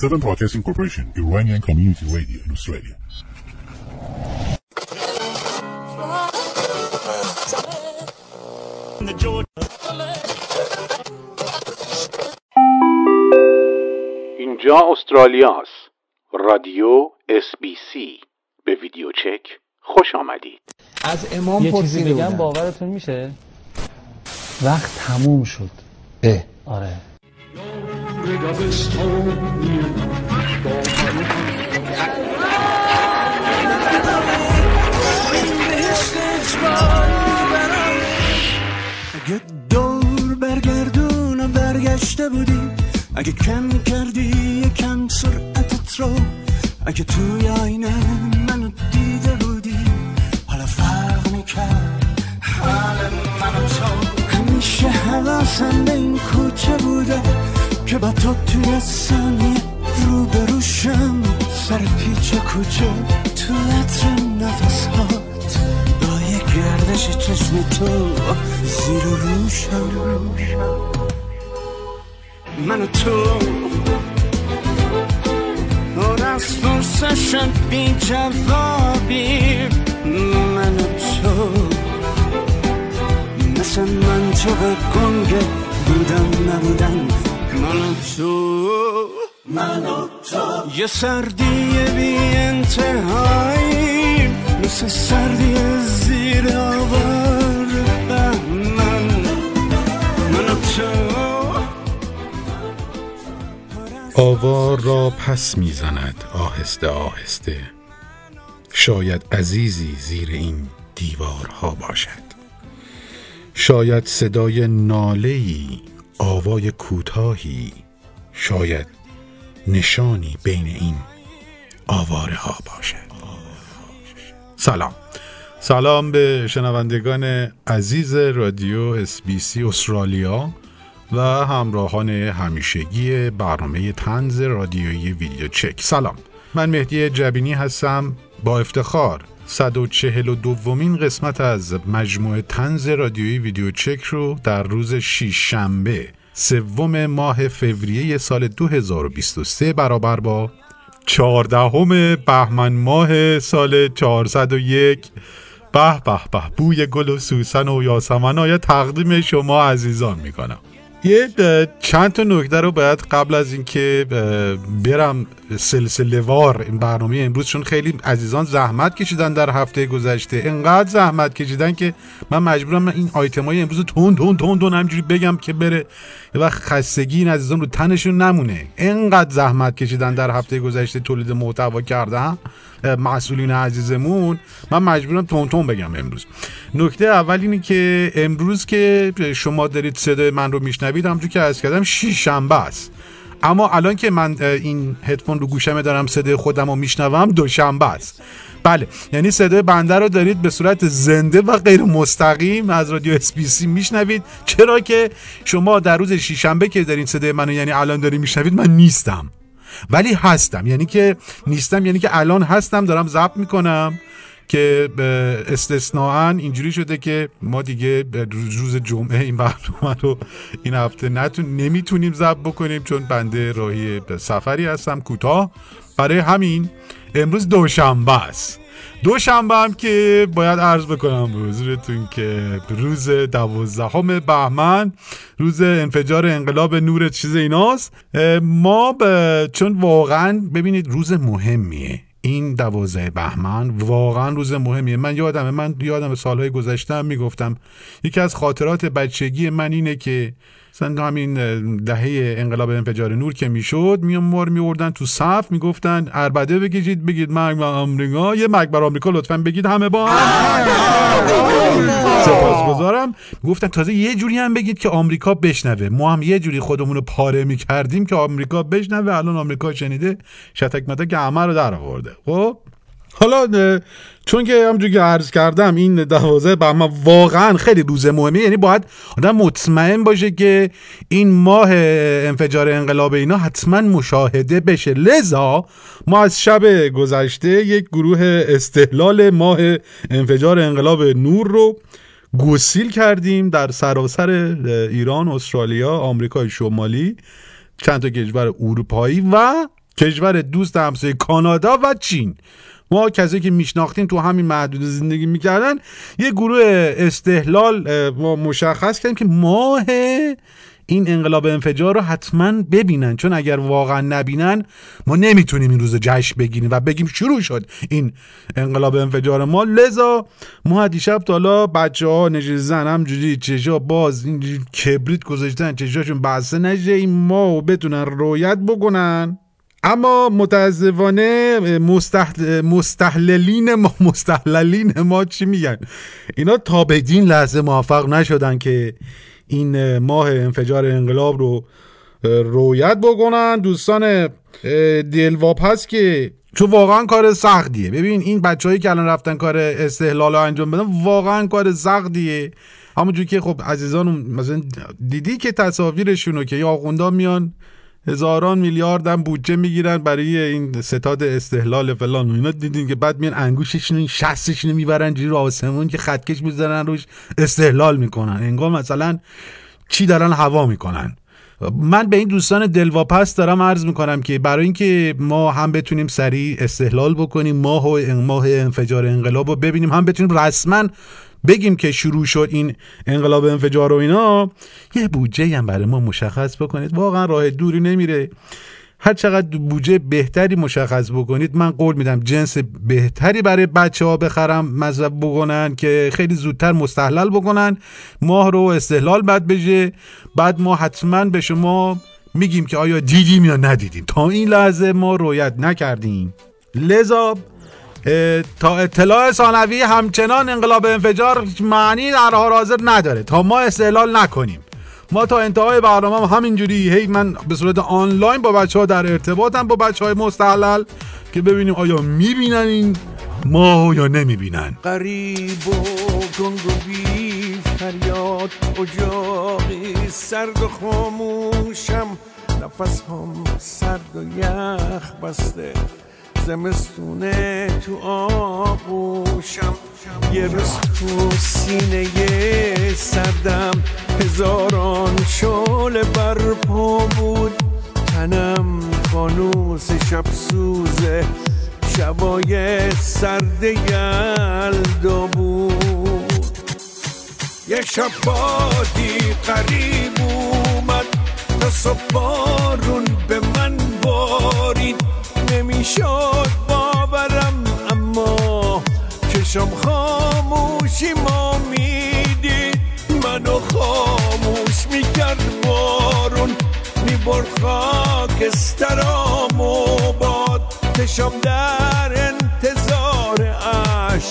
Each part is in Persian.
Seventh Broadcasting Corporation, Iranian Community Radio in Australia. اینجا استرالیا است. رادیو اس بی سی به ویدیو چک خوش آمدید از امام یه چیزی بگم. باورتون میشه وقت تموم شد اه آره اگه دور برگردونم برگشته بودی. اگه کم کردی یکم سرعتت رو. اگه توی آینه منو دیده بودی. حالا فرق می‌کرد حال من و تو. همیشه حواسم به این کوچه بوده. که با تو توی ثانیه رو بروشم سر پیچ کوچه تو عطر نفس هات با یه گردش چشم تو زیر و روشم من و تو. پر از پرسشم بی جوابی. من و تو. مثل من تو به گنگ بودم نبودن. من و تو من و تو یه سردی بی انتهایی مثل سردی زیر آوار بهمن. من و تو آوار را پس می‌زند آهسته آهسته. شاید عزیزی زیر این دیوارها باشد. شاید صدای ناله‌ای آوای کوتاهی. شاید نشانی بین این آواره ها باشد سلام. سلام به شنوندگان عزیز رادیو اس بی سی استرالیا و همراهان همیشگی برنامه تنز رادیویی ویدیو چک. سلام. من مهدی جبینی هستم. با افتخار 142 دومین قسمت از مجموعه تنز رادیویی ویدیو چک رو در روز شیش شنبه سوم ماه فوریه سال 2023 برابر با چهاردهم بهمن ماه سال 401 به به به بوی گل و سوسن و یاسمن های تقدیم شما عزیزان می‌کنم. یه چند تا نکته رو باید قبل از اینکه برم سلسله وار این برنامه امروز چون خیلی عزیزان زحمت کشیدن در هفته گذشته. انقدر زحمت کشیدن که من مجبورم این آیتم های امروز رو تون تون تون تون همجوری بگم که بره. یه وقت خستگی این عزیزان رو تنشون نمونه. انقدر زحمت کشیدن در هفته گذشته تولید محتوا کردن. مسئولین عزیزمون. من مجبورم تون تون بگم امروز. نکته اول اینه که امروز که شما دارید صدای من رو میشنوید همونجور که از کردم شیش شنبه است. اما الان که من این هدفون رو گوشمه دارم صدای خودم رو میشنوم دوشنبه است. بله یعنی صدای بنده رو دارید به صورت زنده و غیر مستقیم از رادیو اس بی سی میشنوید. چرا که شما در روز شنبه که دارین صدای منو یعنی الان دارین میشنوید من نیستم. ولی هستم. یعنی که نیستم یعنی که الان هستم دارم ضبط می‌کنم که به استثناا اینجوری شده که ما دیگه روز جمعه این برنامه رو این هفته نتون نمی‌تونیم ضبط بکنیم چون بنده راهی سفری هستم کوتاه. برای همین امروز دوشنبه است. دوشنبه هم که باید عرض بکنم به حضورتون که روز دوازدهم بهمن روز انفجار انقلاب نور چیز ایناست. ما به چون واقعا ببینید روز مهمیه. این دوازده بهمن واقعا روز مهمیه. من یادمه من یادم سالهای گذشته می‌گفتم. یکی از خاطرات بچگی من اینه که مثلا همین دهه انقلاب انفجار نور که می‌شد میامور میوردن تو صف می‌گفتن اربده بگیرید بگید مرگ آمریکا یه مرگ بر آمریکا لطفا بگید همه با سپاسگزارم. گفتن تازه یه جوری هم بگید که آمریکا بشنوه. ما هم یه جوری خودمون رو پاره می‌کردیم که آمریکا بشنوه الان آمریکا شنیده شتک متک همه رو در آورده. خب؟ حالا چون که همونجور که عرض کردم این دوازه بهمن واقعا خیلی روز مهمه یعنی باید آدم مطمئن باشه که این ماه انفجار انقلاب اینا حتما مشاهده بشه. لذا ما از شب گذشته یک گروه استحلال ماه انفجار انقلاب نور رو گسیل کردیم در سراسر ایران، استرالیا، آمریکای شمالی چند تا کشور اروپایی و کشور دوست همسایه کانادا و چین. ما کسی که میشناختیم تو همین محدود زندگی می‌کردن یه گروه استحلال ما مشخص کردیم که ماه این انقلاب انفجار رو حتما ببینن. چون اگر واقعا نبینن ما نمی‌تونیم این روز جشن بگیریم و بگیم شروع شد این انقلاب انفجار ما. لذا ما دیشب تا حالا بچه ها نشستن همجوری چشا باز اینجوری کبریت گذاشتن چشاشون بسته نشه این ما بتونن رویت بکنن. اما متاسفانه مستحل... مستحللین ما مستحللین ما چی میگن؟ اینا تا به دین لحظه موفق نشدن که این ماه انفجار انقلاب رو رویت بکنن. دوستان دلواپ هست که چون واقعا کار سختیه. ببین این بچههایی که الان رفتن کار استحلال رو انجام بدن واقعا کار سختیه. همونجور که خب عزیزان مثلا دیدی که تصاویرشون که یا آخوندا میان هزاران میلیارد هم بودجه می‌گیرن برای این ستاد استحلال فلان اینا. دیدین که بعد میان انگوششون این شستشون می‌برن جیر آسمون که خطکش می‌ذارن روش استحلال می‌کنن. انگار مثلا چی دارن هوا می‌کنن. من به این دوستان دلواپس دارم عرض می‌کنم که برای اینکه ما هم بتونیم سریع استحلال بکنیم ماه و ماه انفجار انقلاب رو ببینیم هم بتونیم رسما بگیم که شروع شد این انقلاب انفجار و اینا یه بودجه هم برای ما مشخص بکنید. واقعا راه دوری نمیره. هر چقدر بودجه بهتری مشخص بکنید من قول میدم جنس بهتری برای بچه ها بخرم مذهب بکنن که خیلی زودتر مستحلل بکنن. ماه رو استحلال بعد بشه. بعد ما حتما به شما میگیم که آیا دیدیم یا ندیدیم. تا این لحظه ما رویت نکردیم. لذا تا اطلاع ثانوی همچنان انقلاب انفجار معنی در حال حاضر نداره. تا ما استحلال نکنیم. ما تا انتهای برنامه هم همینجوری هی من به صورت آنلاین با بچه ها در ارتباطم با بچه های مستحلل که ببینیم آیا می‌بینن این ما یا نمی‌بینن. قریب و گنگ و بی فریاد اجاقی سرد و خاموشم. نفس هم سرد و یخ بسته. زمستونه تو آغوشم. یه روز تو سینه سردم هزاران شعله برپا بود. تنم فانوس شب سوزه شبای سرد یلدا بود. یک شب بادی قریب اومد تا صبح بارون به من بارید. نمی‌شد باورم اما چشم خاموشی ما می‌دید. منو خاموش می‌کرد بارون می‌برد خاکسترام و باد. چشم در انتظار اش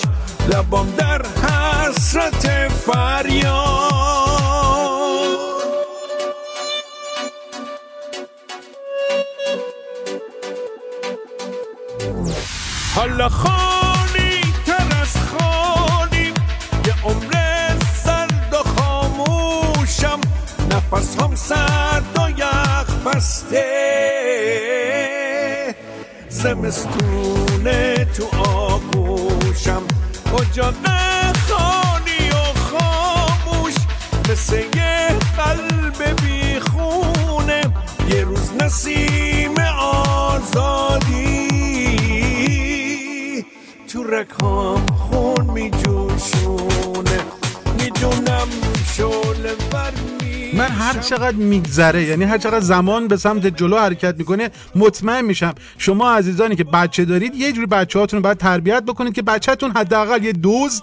لبام در حسرت فریاد. حالا خانی تر از خانی یه عمر سرد و خاموشم. نفس هم سرد و یخ بسته. زمستونه تو آغوشم. اجاق خانی و خاموش؟ مثل یه قلب بیخونه. یه روز نسیم آزادی. تو رکام خون می جوشونه می‌دونم شعله من هر چقدر میگذره یعنی هر چقدر زمان به سمت جلو حرکت می‌کنه مطمئن میشم. شما عزیزانی که بچه دارید یه جوری بچه هاتون رو باید تربیت بکنید که بچهتون حداقل یه دزد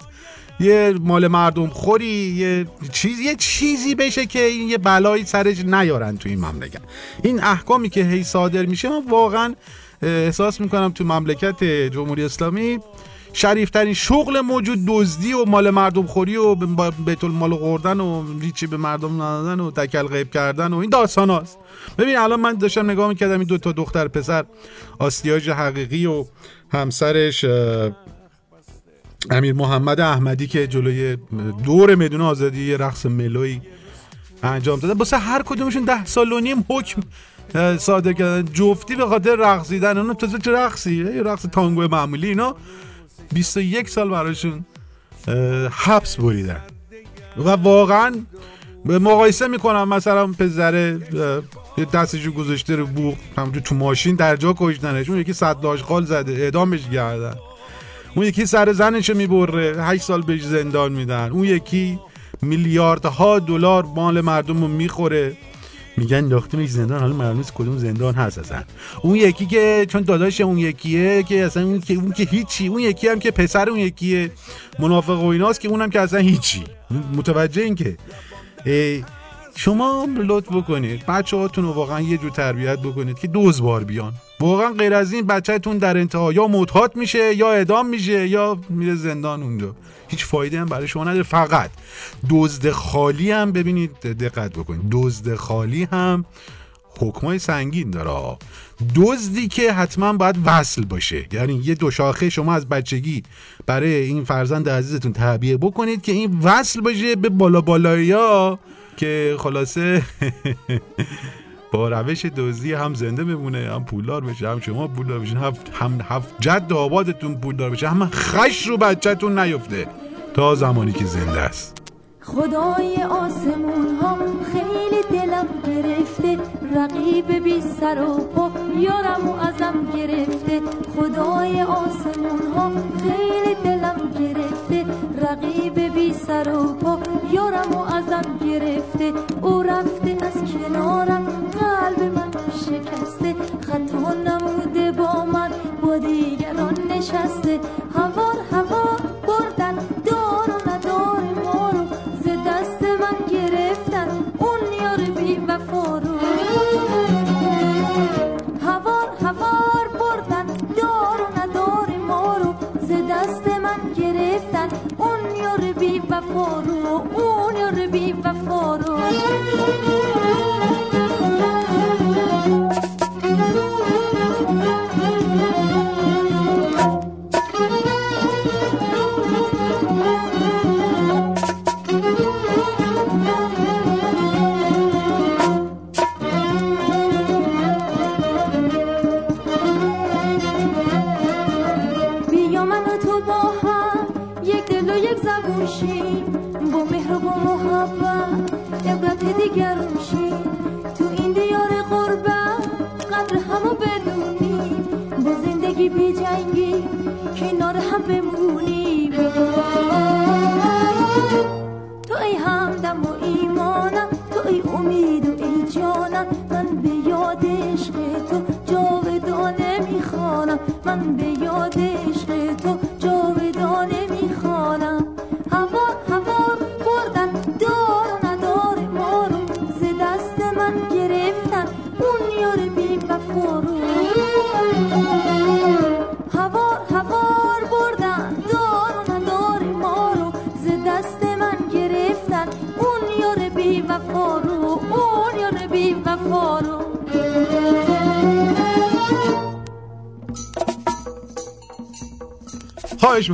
یه مال مردم خوری یه چیز یه چیزی بشه که این یه بلایی سرش نیارن تو این مملکت. این احکامی که هی صادر میشه واقعا احساس می‌کنم تو مملکت جمهوری اسلامی شریفترین شغل موجود دزدی و مال مردم خوری و بیت المال خوردن و چی به مردم ندادن و تکل غیب کردن و این داستان هاست. ببین الان من داشتم نگاه می‌کردم این دو تا دختر پسر آستیاج حقیقی و همسرش امیر محمد احمدی که جلوی دور میدون آزادی رقص ملوی انجام دادن واسه هر کدومشون ده سال و نیم حکم صادر کردن جفتی به خاطر رقصیدن اون تازه چه رقصی؟ رقص تانگو معمولی اینا. 21 سال براشون حبس بریدن. و واقعا به مقایسه می‌کنم مثلا پسره اه، یه دستشو گذاشته رو بوق همونجور تو ماشین در جا کشتنش. اون یکی صد آشغال زده اعدامش کردن. اون یکی سر زنشو می‌بره هشت سال بهش زندان میدن. اون یکی میلیاردها دلار مال مردم رو می‌خوره. میگن انداختیمش زندان حالا معلوم نیست کدوم زندان هست اصلا. اون یکی که چون داداش اون یکیه که اصلا اون که اون که هیچی اون یکی هم که پسر اون یکیه. منافق و ایناست که اونم که اصلا هیچی. متوجه این که شما لطف بکنید. بچه هاتون رو واقعا یه جور تربیت بکنید که دوز بار بیان. واقعا غیر از این بچهتون در انتها یا متحات میشه یا اعدام میشه یا میره زندان اونجا. هیچ فایده هم برای شما نداره. فقط دزد خالی هم ببینید دقت بکنید. دزد خالی هم حکمای سنگین داره. دزدی که حتما باید وصل باشه. یعنی یه دو شاخه شما از بچگی برای این فرزند عزیزتون تعبیه بکنید که این وصل باشه به بالا بالایی که خلاصه با روش دزدی هم زنده بمونه هم پولدار بشه هم شما پولدار بشین هم هم جد آبادتون پولدار بشه هم خش رو بچهتون نیفته تا زمانی که زنده است. خدای آسمون ها خیلی دلم گرفته. رقیب بی سر و پا یارم و ازم گرفته. خدای آسمون ها خیلی دلم گرفته. رقیب بی سر و پا یارم و ازم گرفته. او رفته از کنارم قلب من شکسته. خطا نموده با من با دیگران نشسته.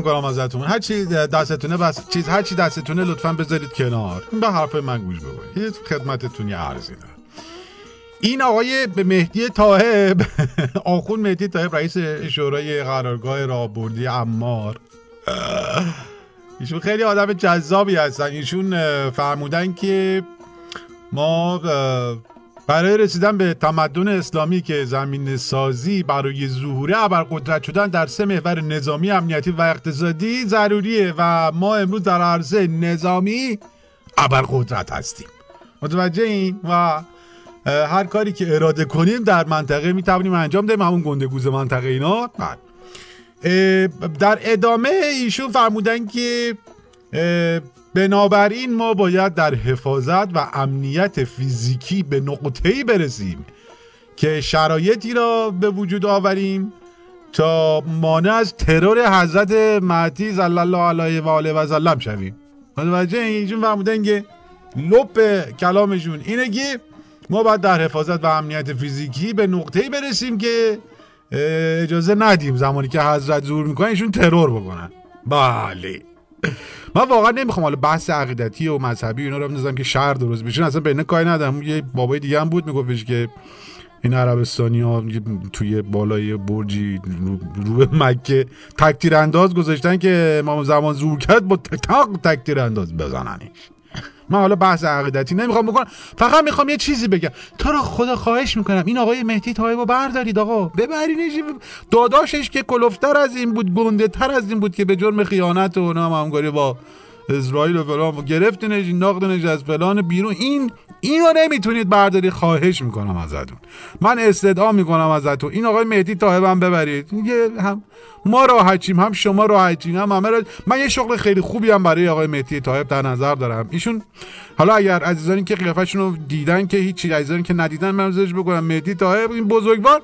می‌کنم ازتون. هر چی دستتونه بس چیز هر چی دستتونه لطفا بذارید کنار. به حرف من گوش بکنید خدمتتون یه عرضی دارم. این آقای به مهدی طاهب آخون مهدی طاهب رئیس شورای قرارگاه راهبردی امار. ایشون خیلی آدم جذابی هستن. ایشون فرمودن که ما برای رسیدن به تمدن اسلامی که زمین سازی برای ظهور ابرقدرت شدن در سه محور نظامی امنیتی و اقتصادی ضروریه و ما امروز در عرصه نظامی ابرقدرت هستیم. متوجه این و هر کاری که اراده کنیم در منطقه می توانیم انجام دهیم. همون گندگوز منطقه اینا. بله. اه، در ادامه ایشون فرمودن که بنابراین ما باید در حفاظت و امنیت فیزیکی به نقطه‌ای برسیم که شرایطی را به وجود آوریم تا مانع از ترور حضرت مهدی صلی الله علیه و آله و سلم شویم. متوجه ایشون فرمودن که لب کلامشون اینه که ما باید در حفاظت و امنیت فیزیکی به نقطه‌ای برسیم که اجازه ندیم زمانی که حضرت ظهور می‌کنن ایشون ترور بکنن. بله. من واقعا نمی‌خوام حالا بحث عقیدتی و مذهبی اینا رو بندازم که شهر درست بشه. اصلا بینه کاری ندارم. یه بابای دیگه هم بود میگفتش که این عربستانی ها توی بالای برجی رو, به مکه تکتیر انداز گذاشتن که امام زمان زور کرد با تق تکتیر انداز بزننش. من حالا بحث عقیدتی نمی‌خوام بکنم. فقط می‌خوام یه چیزی بگم. تو رو خدا خواهش می‌کنم. این آقای مهدی طایب رو بردارید آقا. ببرینش داداشش که کلفتر از این بود گنده تر از این بود که به جرم خیانت و نام همکاری با اسرائیل و فلان گرفتنش ناقدنش از فلان بیرون. این اینو نمی‌تونید برداری. خواهش می‌کنم ازتون. من استدعا می‌کنم ازتون. این آقای مهدی طاهب هم ببرید. یه هم ما راحتیم. هم شما راحتیم هم همه را... من یه شغل خیلی خوبی هم برای آقای مهدی طاهب در نظر دارم. ایشون حالا اگر عزیزانی که قیافشون رو دیدن که هیچی عزیزانی که ندیدن من بکنم مهدی طاهب این بزرگوار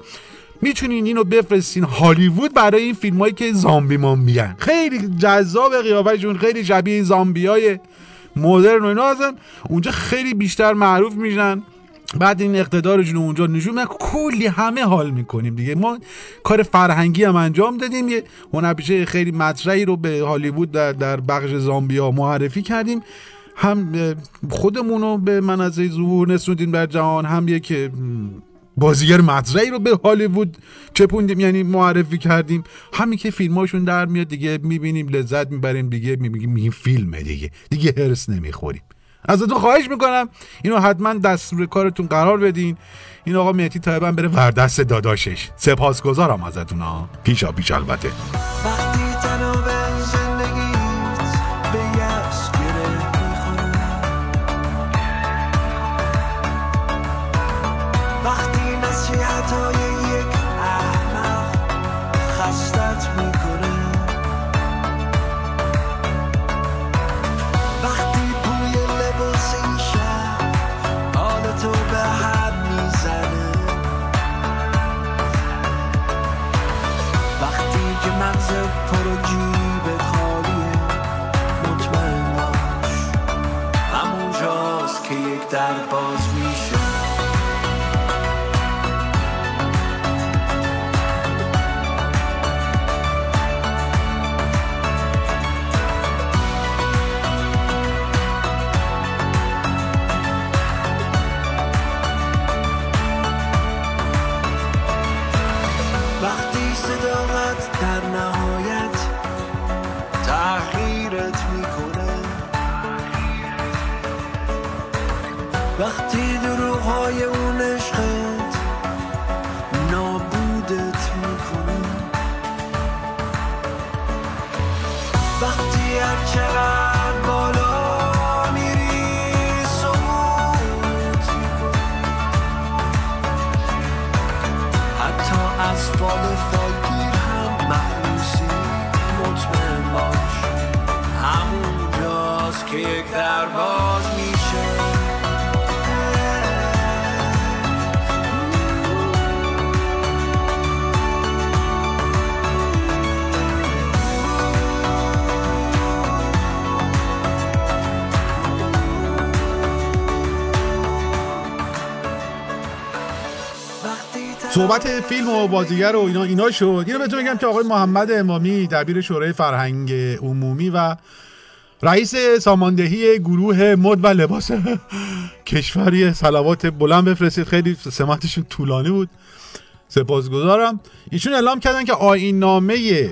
می‌تونین اینو بفرستین هالیوود برای این فیلم هایی که زامبی ما میگن. خیلی جذاب قیافشون خیلی شبیه این زامبی های مدرن و اینا هستن. اونجا خیلی بیشتر معروف میشن. بعد این اقتدارشون اونجا نشون کلی همه حال می‌کنیم دیگه. ما کار فرهنگی هم انجام دادیم. یه هنرپیشه خیلی مطرحی رو به هالیوود در, در بخش زامبیا معرفی کردیم. هم خودمون رو به منزه ظهور نسوندیم بر جهان هم یه که بازیگر مطرحی رو به هالیوود چپوندیم یعنی معرفی کردیم. همین که فیلماشون در میاد دیگه می‌بینیم لذت می‌بریم دیگه میگیم این فیلمه دیگه. دیگه هرس نمی‌خوریم. ازتون خواهش می‌کنم اینو حتما دستور کارتون قرار بدین. این آقا مهدی طایبم بره وردست داداشش. سپاسگزارم ازتون ها پیشا پیش البته. صحبت فیلم و بازیگر و اینا اینا شد. اینو بهتون بگم که آقای محمد امامی دبیر شورای فرهنگ عمومی و رئیس ساماندهی گروه مد و لباس کشوری سلوات بلند بفرستید. خیلی سمتشون طولانی بود. سپاسگزارم. ایشون اعلام کردن که آیین نامه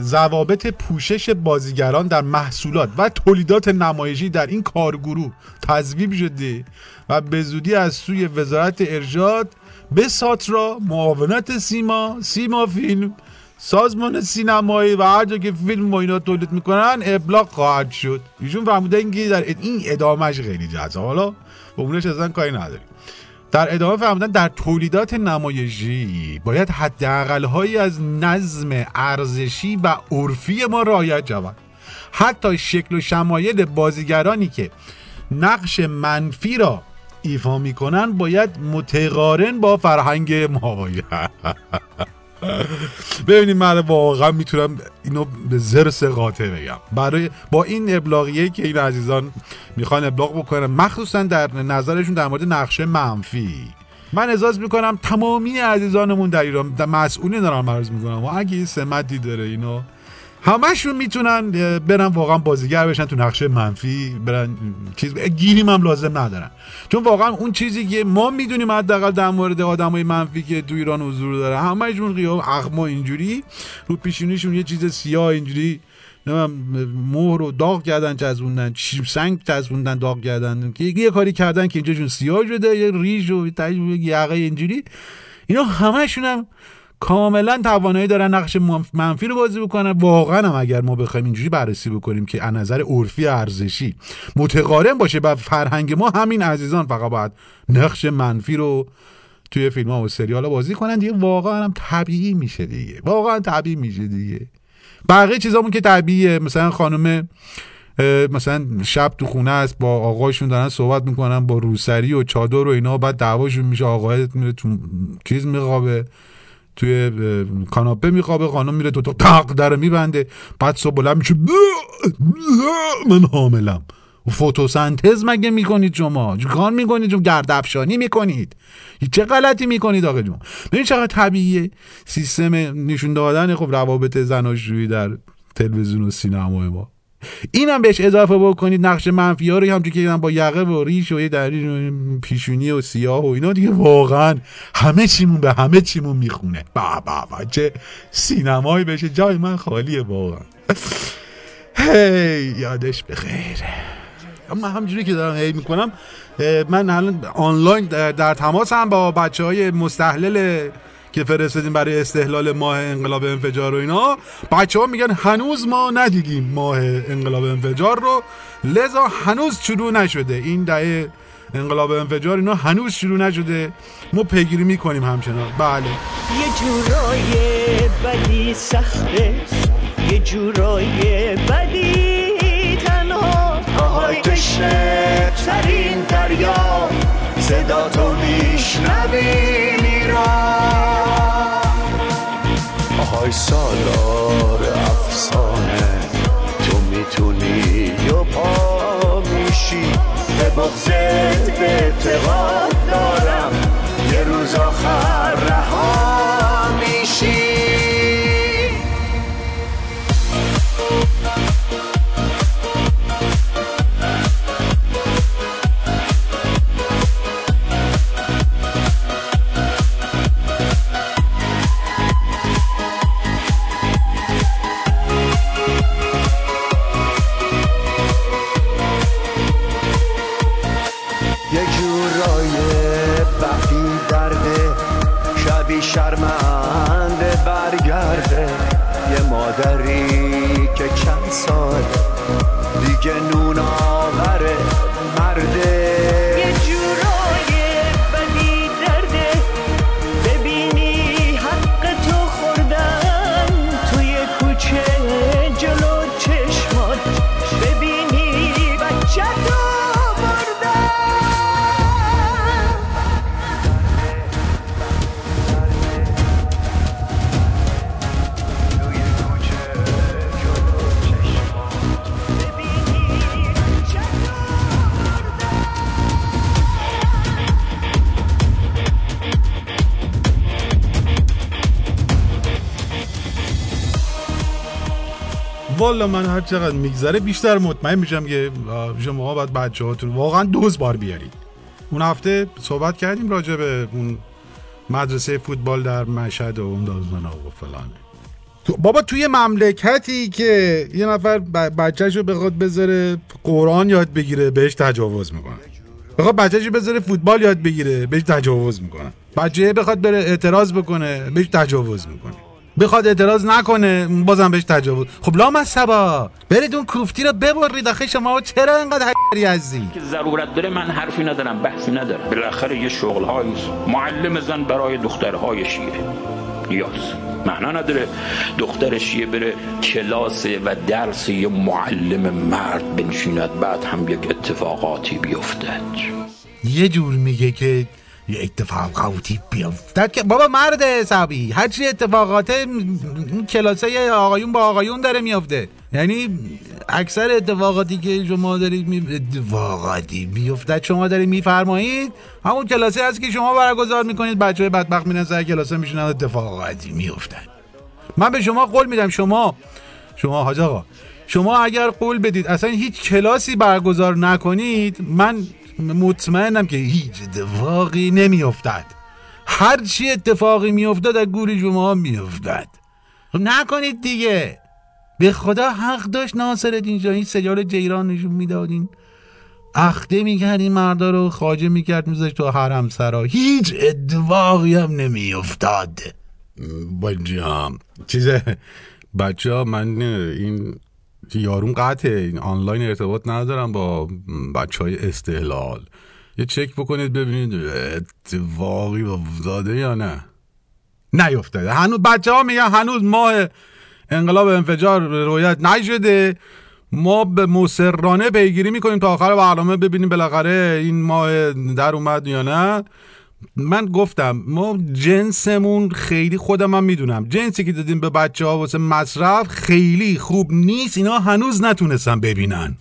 ضوابط پوشش بازیگران در محصولات و تولیدات نمایشی در این کارگروه تصویب شده و به زودی از سوی وزارت ارشاد به ساترا معاونت سیما سیما فیلم سازمان سینمایی و هر جا که فیلم و اینا تولید می‌کنن ابلاغ خواهد شد. ایشون فرمودن که در این ادامهش خیلی جذاب حالا به اونش اصلا کاری نداریم. در ادامه فرمودن در تولیدات نمایشی باید حداقل هایی از نظم ارزشی و عرفی ما رعایت شود. حتی شکل و شمایل بازیگرانی که نقش منفی را ایفا می‌کنن باید متقارن با فرهنگ ما باید ببینید من واقعا می‌تونم اینو به زرس قاطع بگم. برای با این ابلاغیه که این عزیزان می‌خوان ابلاغ بکنن مخصوصا در نظرشون در مورد نقشه منفی. من ازاز می‌کنم تمامی عزیزانمون در ایران مسئولین دارم مرز می‌کنم و اگه این سمتی داره اینو همشون می‌تونن برن واقعا بازیگر بشن تو نقشه منفی برن چیز گیریم هم لازم ندارن. چون واقعا اون چیزی که ما می‌دونیم حداقل در مورد آدمای منفی که تو ایران حضور داره همشون قیام اخما اینجوری رو پیشونیشون یه چیز سیاه اینجوری مهر رو داغ کردن چسبوندن شیب سنگ چسبوندن داغ کردن که یه کاری کردن که اینجا جون سیاه شده یه ریش و یقه اینجوری. اینا همشون هم کاملا توانایی دارن نقش منف- منفی رو بازی بکنن واقعا هم اگر ما بخوایم اینجوری بررسی بکنیم که از نظر عرفی ارزشی متقارن باشه و فرهنگ ما همین عزیزان فقط باید نقش منفی رو توی فیلم ها و سریال ها بازی کنن دیگه. واقعا هم طبیعی میشه دیگه. واقعا طبیعی میشه دیگه. بقیه چیزامون که طبیعیه. مثلا خانم مثلا شب تو خونه است با آقاشون دارن صحبت می‌کنن با روسری و چادر و اینا بعد دعواشون میشه آقای میره تو چیز میخوابه. توی کاناپه میخوابه خانم میره تو تاق در میبنده بعد صبح بلند میشه من حاملم. فوتوسنتز مگه می‌کنید شما؟ چیکار می‌کنید؟ شما گرد افشانی می‌کنید. چه غلطی می‌کنید آقا جون؟ ببین چقدر طبیعیه. سیستم نشون دادن خب روابط زناشویی در تلویزیون و سینمای ما. اینم بهش اضافه بکنید نقش منفی ها رو همچون که با یقه و ریش و یه و پیشونی و سیاه و اینا دیگه واقعا همه چیمون به همه چیمون می‌خونه. با با با چه سینمایی بشه. جای من خالیه واقعا. هی یادش بخیر. اما همجوری که دارم هی می‌کنم من الان آنلاین در, در تماس هم با بچه های مستحلل که فرستادیم برای استحلال ماه انقلاب انفجار و اینا. بچه ها میگن هنوز ما ندیدیم ماه انقلاب انفجار رو. لذا هنوز شروع نشده. این دهه انقلاب انفجار اینا هنوز شروع نشده. ما پیگیری می‌کنیم همچنان. بله. یه جورای بدی سخته. یه جورای بدی تنها. آهای تشنه ترین دریا. صدا تو میشنوی میرا آهای سالار افسانه تو می‌تونی و پا میشی. به بغزت اعتقاد دارم یه روز آخر والا من هر چقدر میگذره بیشتر مطمئن میشم که شما باید بچه هاتون واقعا دوز بار بیارید. اون هفته صحبت کردیم راجع به اون مدرسه فوتبال در مشهد و اون داستان و فلان. تو بابا توی مملکتی که یه نفر بچهش رو بخواد بذاره قرآن یاد بگیره بهش تجاوز می‌کنه بخواد بچهش رو بذاره فوتبال یاد بگیره بهش تجاوز می‌کنه بچه بخواد بره اعتراض بکنه بهش تجاوز می‌کنه. بخواد اعتراض نکنه بازم بهش تجاوز خب لامصبا برید اون کوفتی رو ببرید. آخه شما چرا اینقدر حری هستی؟ که ضرورت داره من حرفی ندارم بحثی ندارم. بالاخره یه شغل معلم زن برای دخترهای شیعه. نیاز معنا نداره دختر شیعه بره کلاس و درس یه معلم مرد بنشیند بعد هم یک اتفاقاتی بیفتد. یه جور میگه که یه اتفاقاتی بیفتد که بابا مرد حسابی هرچی اتفاقات کلاسه آقایون با آقایون داره میفته یعنی اکثر اتفاقاتی که شما دارید می... اتفاقاتی بیفتد شما دارید میفرمایید همون کلاسه هست که شما برگزار می‌کنید بچه های بدبخت میرن سر کلاسه میشونن اتفاقاتی میفتد من به شما قول میدم شما شما حاج آقا شما اگر قول بدید اصلا هیچ کلاسی برگزار نکنید من مطمئنم که هیچ اتفاقی نمیافتد. هر چی اتفاقی میافتد از گوری شما میافتد. نکنید دیگه. به خدا حق داشت ناصر این سریال جیران نشون می‌دادین اخته می‌کرد این مردا رو خاجه می‌کرد میذاشت تو حرم سرا. هیچ ادواقی هم نمیافتاد. بجام چیزه؟ بچه ها من این یارون این آنلاین ارتباط ندارم با بچه های استحلال. یه چک بکنید ببینید اتفاقی افتاده یا نه. نیفتاده. هنوز بچه ها میگن هنوز ماه انقلاب انفجار رویت نشده. ما به مصرانه پیگیری می‌کنیم تا آخر برنامه ببینیم بالاخره این ماه در اومد یا نه. من گفتم ما جنسمون خیلی خودم هم می‌دونم. جنسی که دادیم به بچه ها واسه مصرف خیلی خوب نیست اینا هنوز نتونستن ببینن.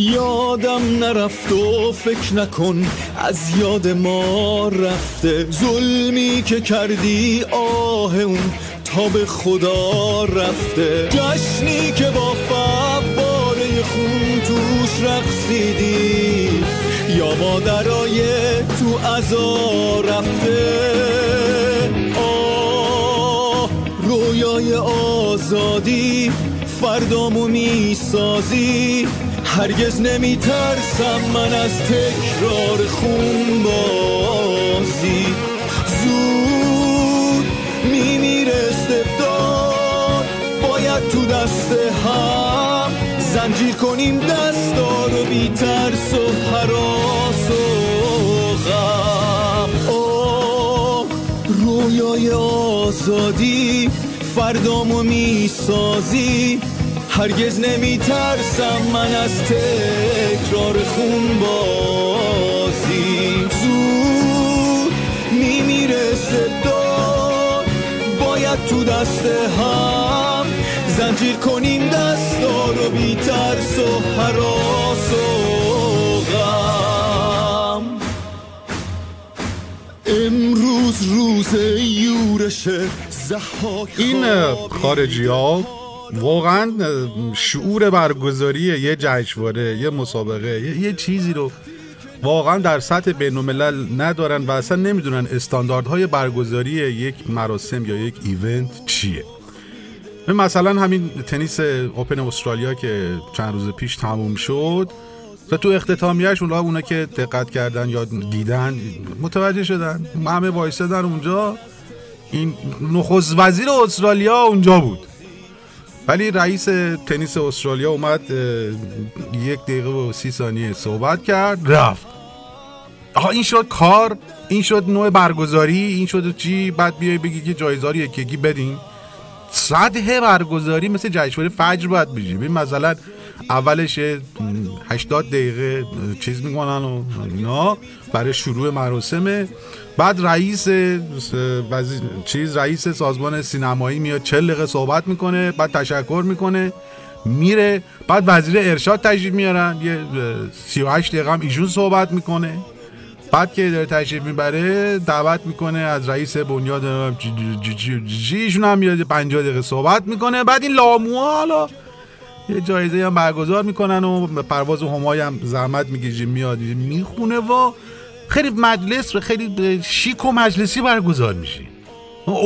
یادم نرفت و فکر نکن از یاد ما رفته. ظلمی که کردی آه اون تا به خدا رفته. جشنی که با فواره خون توش رقصیدی. یا مادرای تو عزا رفته. آه رویای آزادی فردامو می‌سازی. هرگز نمیترسم من از تکرار خون بازی. زود میمیره استبداد. باید تو دست هم زنجیر کنیم دستا رو بی ترس و حراس و غم. رویای آزادی فردامو می‌سازی. هرگز نمیترسم من از تکرار خون بازی. زود میمیره صدا باید تو دست هم زنجیر کنیم دستا رو بی ترس و حراس و غم. امروز روز یورشه این خارجی ها واقعا شعور برگزاری یه جشنواره یه مسابقه یه, یه چیزی رو واقعا در سطح بین الملل ندارن و اصلا نمی‌دونن استانداردهای برگزاری یک مراسم یا یک ایونت چیه. مثلا همین تنیس اوپن استرالیا که چند روز پیش تموم شد و تو اختتامیهش اونا اونا که دقت کردن یا دیدن متوجه شدن همه وایسادن اونجا. این نخست وزیر استرالیا اونجا بود. ولی رئیس تنیس استرالیا اومد یک دقیقه و سی ثانیه صحبت کرد. رفت. آها این شد کار این شد نوع برگزاری این شد چی؟ بعد بیای بگی که جایزه رو یکی بدین. سطح برگزاری مثل جشنواره فجر باید بشه. ببین مثلا اولش 80 دقیقه چیز می‌کنن و اینا. برای شروع مراسمه. بعد رئیس چیز رئیس سازمان سینمایی میاد 40 دقیقه صحبت می‌کنه بعد تشکر می‌کنه میره. بعد وزیر ارشاد تشریف میارن یه 38 دقیقه هم ایشون صحبت می‌کنه. بعد که داره تشریف می‌بره دعوت می‌کنه از رئیس بنیاد ایشون هم میاد 50 دقیقه صحبت می‌کنه. بعد این لاموها حالا یه جایزه هم برگزار می‌کنن و پرواز همای هم زحمت می‌کشه میاد می‌خونه و خیلی مجلس خیلی شیک و مجلسی برگزار میشه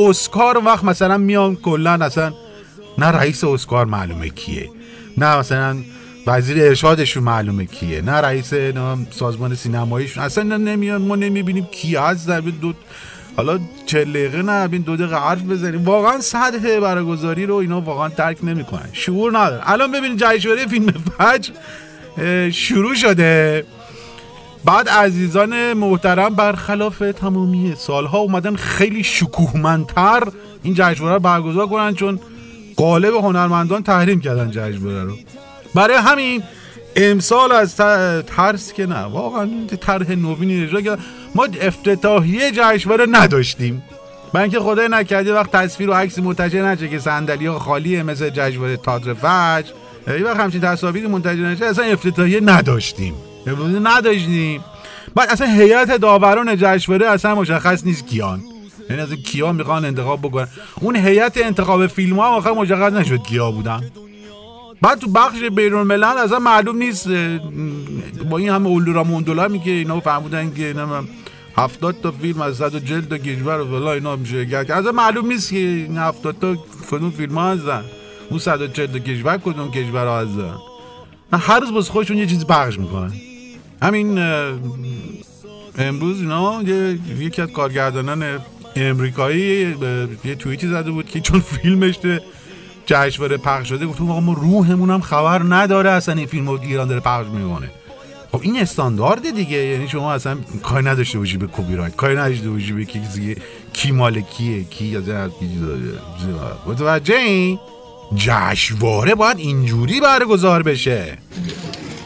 اسکار وقت مثلا میان کلا اصلا نه رئیس اسکار معلومه کیه نه مثلا وزیر ارشادشون معلومه کیه نه رئیس سازمان سینماییشون اصلا نمیان ما نمی‌بینیم کی هست. در دو حالا چه دقیقه نه بین دو دقیقه حرف بزنیم. واقعا سطح برگزاری رو اینا واقعا درک نمی‌کنن. شعور نداره الان ببینید جشنواره فیلم فجر شروع شده. بعد عزیزان محترم برخلاف تمامی سالها اومدن خیلی شکوهمندتر این جشنواره رو برگزار کنن چون قالب هنرمندان تحریم کردن جشنواره رو. برای همین امسال از ترس که نه واقعا طرح نوینی اجرا کرد ما افتتاحیه جشنواره نداشتیم. من اینکه خدای نکرده وقت تصویر و عکسی منتشر نشه که صندلی خالیه مثل جشنواره تئاتر فجر. یه وقت همچین تصاویری منتشر نشه اصلا افتتاحیه نداشتیم. افتتاحیه نداشتیم. بعد اصلا هیئت داوران جشنواره اصلا مشخص نیست کیان. یعنی از کیا می‌خوان انتخاب بکنن. اون هیئت انتخاب فیلم ها آخر مشخص نشد کیا بودن. بعد تو بخش بیرون ملل اصلا معلوم نیست با این همه اولورا موندولا که اینا فهمودن که اینا هفتاد تا فیلم از صد و جلد تا کشور و فلا اینا میشه کرد اصلا معلوم نیست که این هفتاد تا کدوم فیلم ها هستن. اون صد و چلد تا کشور کدوم کشور ها هستن. هر روز باز خودشون یه چیزی پخش می‌کنن. همین امروز اینا یکی از کارگردانان امریکایی یه توییتی زده بود که چون فیلمش جشنواره پخش شده گفتم آقا ما روحمون هم خبر نداره اصلا این فیلم رو ایران داره پخش می‌کنه. خب این استاندارده دیگه یعنی شما اصلا کاری نداشته باشی به کپی رایت کاری نداشته باشی به کی کی- مال کیه کی داره. متوجه این جشنواره باید اینجوری برگزار بشه.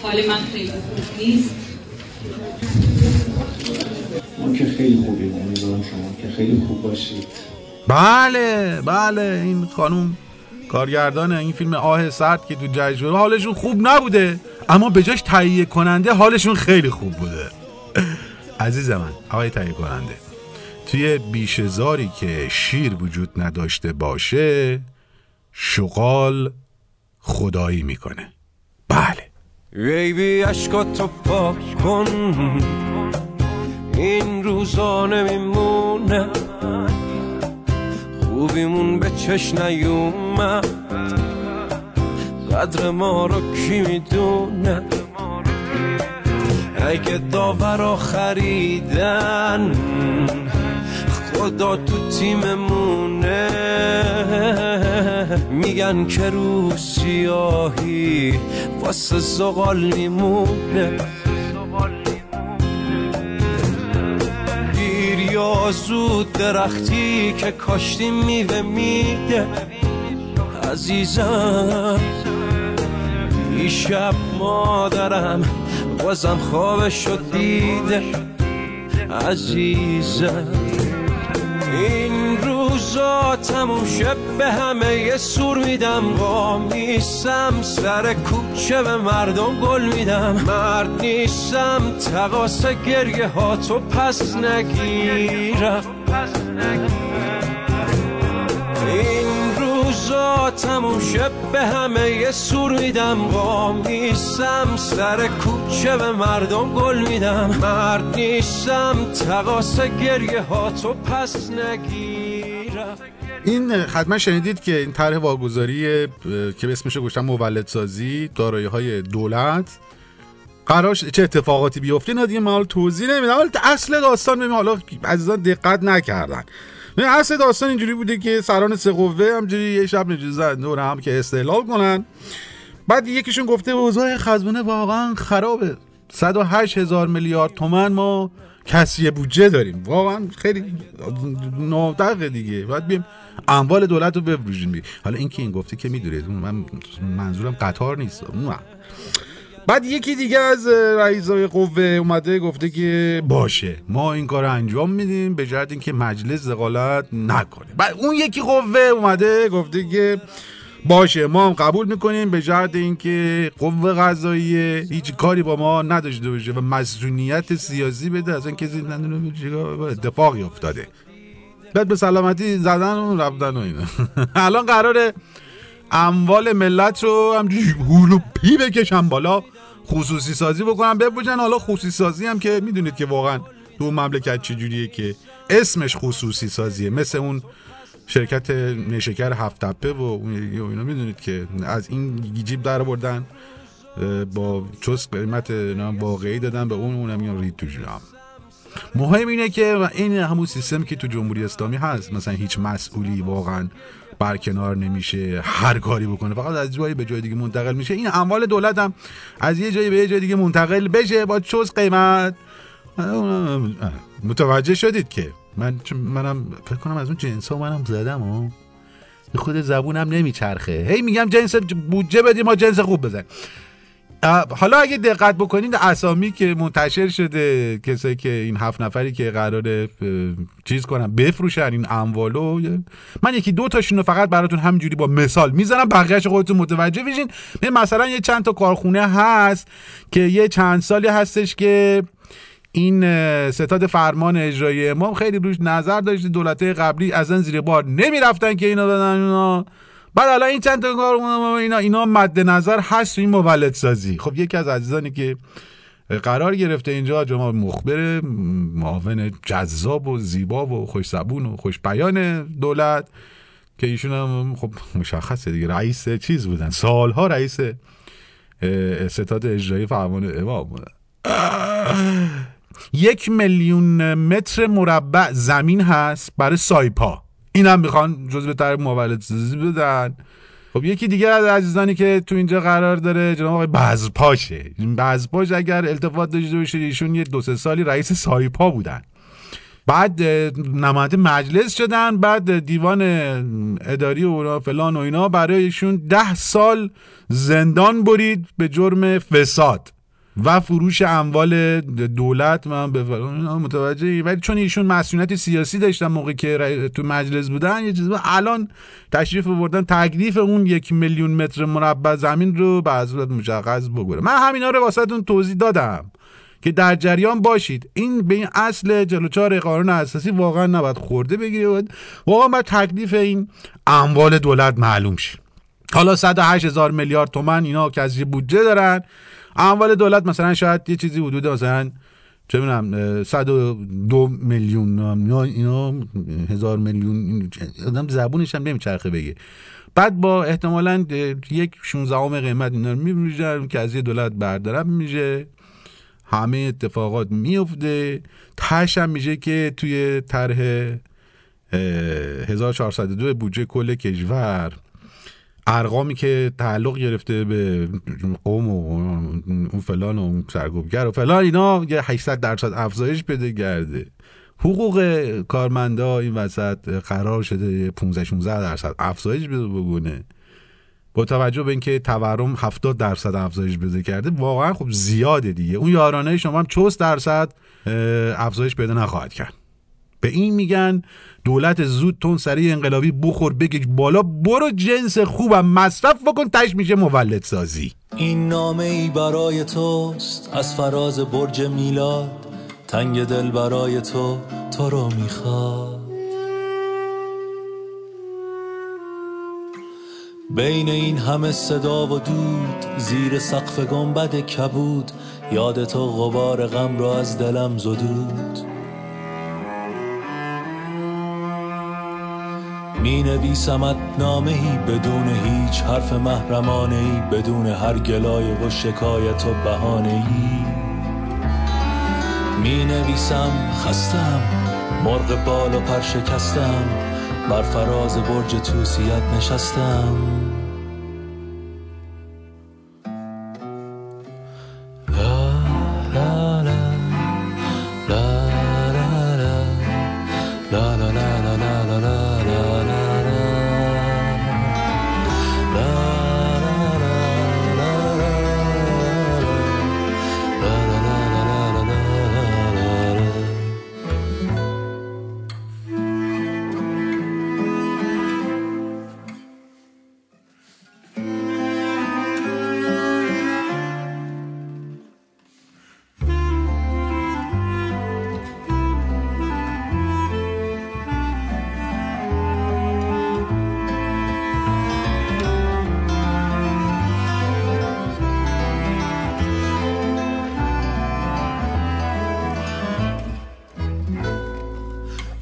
حال من خیلی خوب نیست. که خیلی خوبیم امیدوارم شما که خیلی خوب باشید. بله بله این خانوم کارگردان این فیلم آه سرد که تو جشنواره حالشون خوب نبوده اما به جاش تهیه کننده حالشون خیلی خوب بوده. عزیز من آقای تهیه کننده توی بیشزاری که شیر وجود نداشته باشه شغال خدایی می‌کنه. بله. بیبی عشقاتو پاک کن. این روزا نمیمونه خوبیمون به چش نیومد. قدر ما رو کی می‌دونه؟ اگه داورا خریدن خدا تو تیممونه. میگن که رو سیاهی واسه زغال میمونه. زود درختی که کاشتی میوه میده عزیزم دیشب مادرم بازم خوابشو دیده. عزیزم این روزا تموم شب به همه یه سور میدم. قامیسم سر کوچه به مردم گل میدم. مرد نیستم تقاس گریه ها تو پس نگیرم. این روزا تموم شب به همه یه سور میدم. قامیسم سر کوچه به مردم گل میدم. مرد نیستم تقاس گریه ها تو پس نگیرم. این حتما شنیدید که این طرح واگذاری که اسمش گوشتن مولدسازی دارایی های دولت قرار چه اتفاقاتی بیفته اینا دیگه من حالا توضیح نمیدم ولی اصل داستان ببین حالا عزیزان دقت نکردن. اصل داستان اینجوری بوده که سران سه قوه همجوری یه شب نجات زدن دور هم که استعلام کنن. بعد یکیشون گفته اوضاع خزانه واقعا خرابه. 108 هزار میلیارد تومن ما کسری بودجه داریم واقعا خیلی نادقه دیگه باید بیم اموال دولت رو بفروشیم بی. حالا این که این گفته که می‌دونید من منظورم قطار نیست. بعد یکی دیگه از رئیسای قوه اومده گفته که باشه ما این کار انجام میدیم به جهت اینکه مجلس دخالت نکنه بعد اون یکی قوه اومده گفته که باشه ما هم قبول می‌کنیم به جهت اینکه قوه قضاییه. هیچ کاری با ما نداشته باشه و مسئولیت سیاسی بده اصلا کسی ندونه اتفاقی افتاده. بعد به سلامتی زدن و رفتن و اینا. الان قراره اموال ملت رو همجوری هولو پی بکشن بالا خصوصی سازی بکنن بپوشن حالا خصوصی سازی هم که می‌دونید که واقعا تو مملکت چجوریه که اسمش خصوصی سازیه. مثل اون شرکت نیشکر هفت تپه و اینا می‌دونید که از این جیب در بردن با چست قیمت واقعی دادن به اون اونم میگن رید تو جام مهم اینه که این همون سیستم که تو جمهوری اسلامی هست. مثلا هیچ مسئولی واقعا برکنار نمیشه هر کاری بکنه. فقط از جایی به جای دیگه منتقل میشه. این اموال دولت هم از یه جایی به یه جای دیگه منتقل بشه با چوز قیمت. متوجه شدید که من منم فکر کنم از اون جنس ها منم زدم و خود زبونم نمیچرخه. هی میگم جنس بودجه بدیم ما جنس خوب بزن حالا اگه دقت بکنید اسامی که منتشر شده کسایی که این هفت نفری که قراره چیز کنن بفروشن این اموالو من یکی دو تاشون رو فقط براتون همینجوری با مثال می‌زنم بقیهش خودتون متوجه بشین. مثلا یه چند تا کارخونه هست که یه چند سالی هستش که این ستاد فرمان اجرایی امام خیلی روش نظر داشت. دولت قبلی از این زیر بار نمی‌رفتن که اینا بدن اینا بعد الان این چند تا کار اینا اینا مد نظر هست این مولد سازی. خب یکی از عزیزانی که قرار گرفته اینجا جناب مخبر معاون جذاب و زیبا و خوش زبون و خوش بیان دولت که ایشون هم خب مشخصه دیگه رئیس چیز بودن. سالها رئیس ستاد اجرایی فرمان امام بودن. یک میلیون متر مربع زمین هست برای سایپا. این هم می‌خوان جزء تر مولد سازی بدن. خب یکی دیگه از عزیزانی که تو اینجا قرار داره جناب آقای بزپاشه. بزپاش اگر التفات داشته باشه ایشون یه دو سه سالی رئیس سایپا بودن. بعد نماینده مجلس شدن بعد دیوان اداری و فلان و اینا برای ایشون ده سال زندان برید به جرم فساد. و فروش اموال دولت من به متوجه ولی چون ایشون مسئولیت سیاسی داشتن موقعی که تو مجلس بودن یه چیزی الان تشریف بردن تکلیف اون یک میلیون متر مربع زمین رو به صورت مشخص بگیره من همینا رو واسهتون توضیح دادم که در جریان باشید. این به این اصل جلوچار قانون اساسی واقعا نباید خورده بگیرید. واقعا باید تکلیف این اموال دولت معلوم شه. حالا 108 هزار میلیارد تومن اینا که از بودجه دارن. اموال دولت مثلا شاید یه چیزی حدود مثلا چه می‌دونم 102 میلیون اینا هزار میلیون آدم زبونش هم نمیچرخه بگه. بعد با احتمالا یک 16 قیمت اینا رو که از یه دولت بردارم میشه. همه اتفاقات میفته تش هم میشه که توی طرح 1402 بودجه کل کشور ارقامی که تعلق گرفته به قوم و اون فلان و اون سرگوبگر و فلان اینا یه 800 درصد افزایش بده گرده. حقوق کارمندا این وسط قرار شده 15 16 درصد افزایش بده بگونه. با توجه به اینکه تورم 70 درصد افزایش بده کرده واقعا خب زیاده دیگه. اون یارانه شما هم 40 درصد افزایش پیدا نخواهد کرد. به این میگن دولت زود تون سریع انقلابی بخور بگیج بالا برو جنس خوبم مصرف بکن تش میشه مولد سازی. این نامه ای برای توست از فراز برج میلاد تنگ دل برای تو تو رو می‌خواد. بین این همه صدا و دود زیر سقف گنبد کبود یاد تو غبار غم را از دلم زدود. می نویسمت نامه ای بدون هیچ حرف محرمانه بدون هر گلای و شکایت و بهانه ای می نویسم خستم مرغ بال و پر شکستم بر فراز برج توسیت نشستم.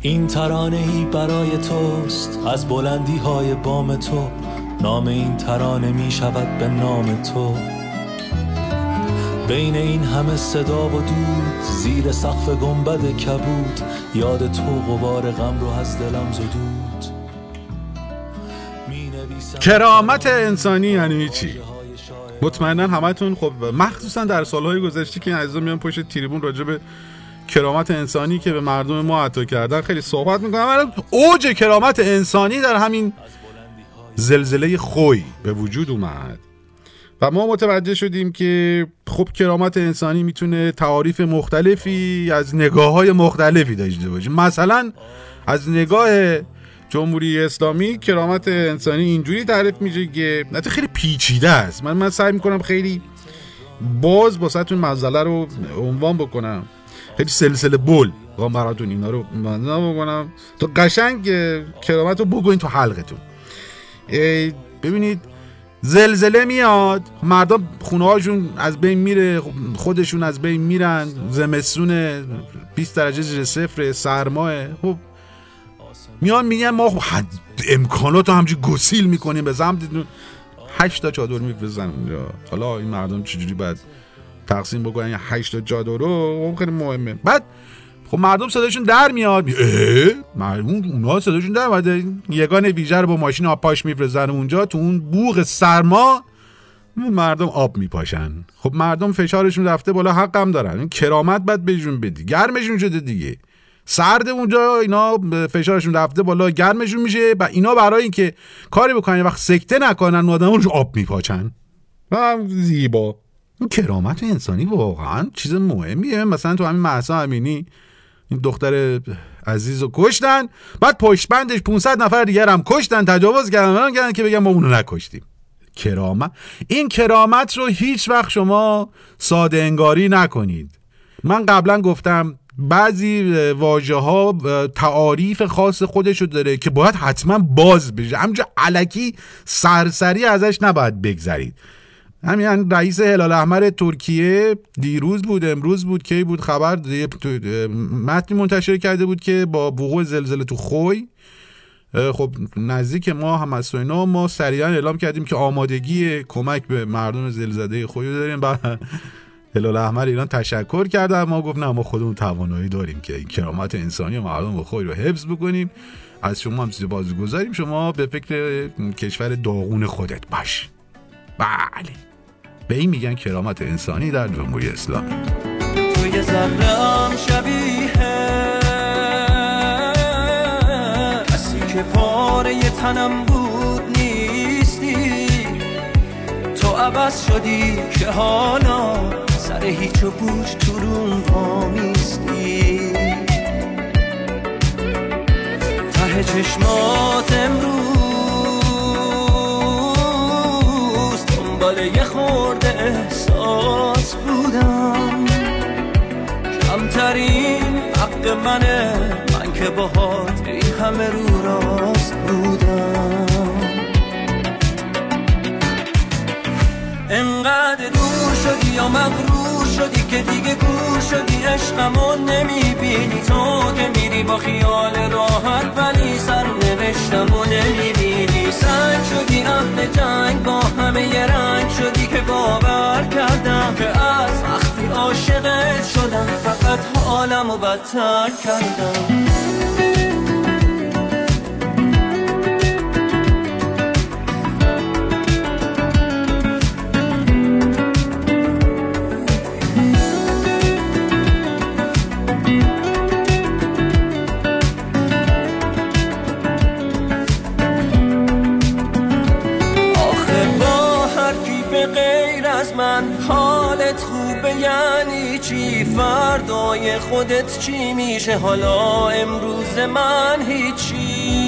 این ترانه ای برای توست. از بلندی های بام تو نام این ترانه می شود به نام تو. بین این همه صدا و دود زیر سقف گنبد کبود یاد تو غبار غم رو از دلم زدود. کرامت انسانی یعنی چی؟ مطمئنا همتون خب مخصوصا در سالهای گذشته که این عزیزان میان پشت تریبون راجع به کرامت انسانی که به مردم ما عطا کردن خیلی صحبت می‌کنم. اوج کرامت انسانی در همین زلزله خوی به وجود اومد. و ما متوجه شدیم که خب کرامت انسانی می‌تونه تعاریف مختلفی از نگاه های مختلفی داشته باشه. مثلا از نگاه جمهوری اسلامی کرامت انسانی اینجوری تعریف میشه که نه خیلی پیچیده است. من من سعی می‌کنم خیلی باز با مزله رو عنوان بکنم. خیلی سلسله بول. با براتون اینا رو منظم بکنم. تو قشنگ کرامت رو بگوین تو حلقتون. ببینید زلزله میاد. مردم خونه هاشون از بین میره خودشون از بین میرن. زمستون 20 درجه زیر صفر سرماه. خب میان میگن ما خب امکانات رو همجوری گسیل می‌کنیم. به زمت هشت تا چادر میفرستن اونجا. حالا این مردم چجوری باید تقسیم بکنن هشت تا چادر رو خب خیلی مهمه. بعد خب مردم صداشون در میاد. مردم اونها صداشون در میاد یگان ویژه رو با ماشین آب پاش میفرستن اونجا تو اون بوغ سرما مردم آب میپاشن. خب مردم فشارشون رفته بالا حقم دارن. کرامت باید بهشون بدی. گرمشون شده دیگه. سرد اونجا اینا فشارشون رفته بالا گرمشون میشه. و اینا برای اینکه کاری بکنن وقت سکته نکنن آدم رو آب میپاچن زیبا. کرامت انسانی واقعا چیز مهمیه. مثلا تو همین محسا امینی این دختر عزیز رو کشتن بعد پشت بندش 500 نفر دیگر هم کشتن تجاوز کردن کردن که بگن ما اونو نکشتیم. کرامت؟ این کرامت رو هیچ وقت شما ساده انگاری نکنید. من قبلا گفتم بعضی واژه ها تعاریف خاص خودش رو داره که باید حتما باز بشه. همجا علکی سرسری ازش نباید بگذرید. همین رئیس هلال احمر ترکیه دیروز بود امروز بود کی بود خبر؟ متنی منتشر کرده بود که با وقوع زلزله تو خوی خب نزدیک ما هم از اینا. ما سریعا اعلام کردیم که آمادگی کمک به مردم زلزله خوی داریم بعد هلال احمر ایران تشکر کرده. ما گفت نه ما خودمون توانایی داریم که این کرامت انسانی و مردم خوی رو حفظ بکنیم. از شما هم چیز بازی گذاریم شما به فکر کشور داغون خودت باش. بله. به این میگن کرامت انسانی در جمهوری اسلامی توی شبیه کسی که پاره تنم بود نیستی. تو عوض شدی که حالا سر هیچ و بوش تو رون وامیستی ته چشمات امروز دنبال یه خورده احساس بودم. کمترین حق منه. من که باهات این همه رو راست بودم. انقدر دور شدی یا مغرور شدی که دیگه گور شدی عشقمو نمی‌بینی. تو که میری با خیال راحت ولی سر نوشتم و نمی‌بینی. سنگ شدی اهل جنگ با همه یه رنگ شدی که باور کردم که از وقتی عاشقت شدم فقط حالم و بدتر کردم. فردای خودت چی میشه؟ حالا امروز من هیچی.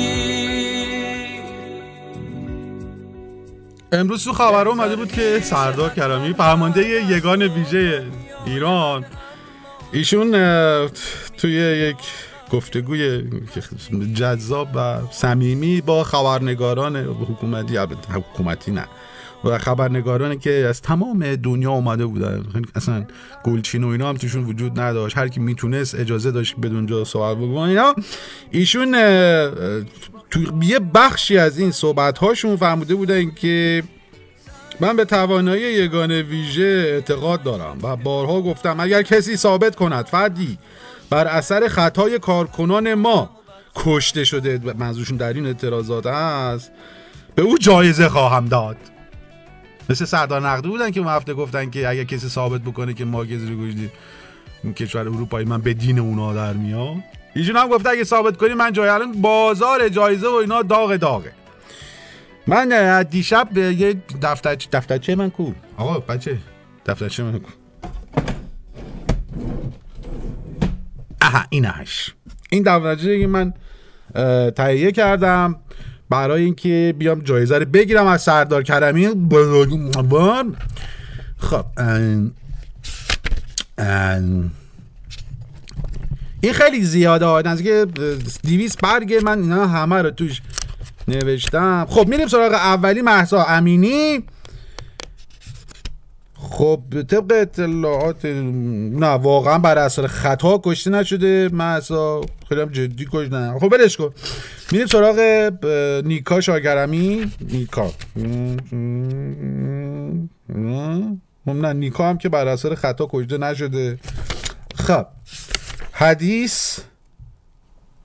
امروز تو خبر اومده بود که سردار کرامی فرمانده یگان ویژه ایران. ایشون توی یک گفتگوی جذاب و صمیمی با خبرنگاران حکومتی حکومتی نه. و خبرنگارانی که از تمام دنیا اومده بودن. اصلا گلچین و اینا هم توشون وجود نداشت. هر کی می‌تونست اجازه داشت بدون جا سوال بگو اینا ایشون تو یه بخشی از این صحبت هاشون فرموده بودن که من به توانایی یگان ویژه اعتقاد دارم و بارها گفتم اگر کسی ثابت کند فردی بر اثر خطای کارکنان ما کشته شده منظورشون در این اعتراضات است به او جایزه خواهم داد. مثل سردار نقدی بودن که اون هفته گفتن که اگه کسی ثابت بکنه که ما گزیره گوشتی کشور اروپایی من به دین اونا در میام. ایشون هم گفته اگه ثابت کنی من جای الان بازار جایزه و اینا داغ داغه. من دیشب یه دفتر دفترچه من کو. آقا بچه دفترچه من کو. آها اینش این دفترچه من تهیه کردم برای اینکه بیام جایزه رو بگیرم از سردار کرمی. خب این خیلی زیاده ها. نزدیک 200 برگ من اینا همه رو توش نوشتم. خب میریم سراغ اولی محسا امینی. خب طبق اطلاعات نه واقعا بر اثر خطا کشته نشده محسا خیلی هم جدی کشته خب برش کن. میریم سراغ نیکا شاگرمی نیکا. خب نه نیکا هم که بر اثر خطا کشته نشده. خب حدیث.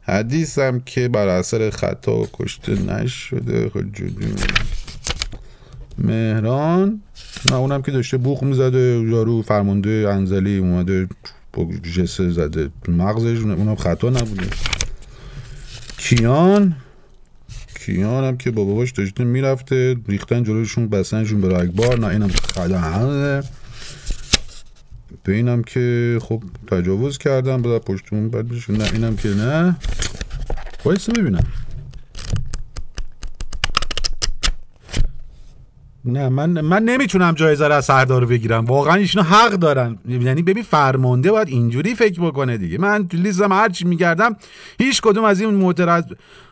حدیث هم که بر اثر خطا کشته نشده. خب جدی مهران. نه اونم که داشته بوخ می‌زده یارو فرمانده انزلی اومده با جسه زده. مغزش اونم خطا نبوده. کیان؟ کیان هم که با باباش داشته می‌رفته ریختن جلوشون بسنشون به رگبار نه اینم خدا به اینم که خب تجاوز کردم بعد پشتمون بعدش نه اینم که نه. وایسا ببینم. نه من من نمی‌تونم جایزه رو از سردار بگیرم. واقعا ایشون حق دارن. یعنی ببین فرمانده باید اینجوری فکر بکنه دیگه. من تو لیستم هر چی میگردم هیچ کدوم از این معترض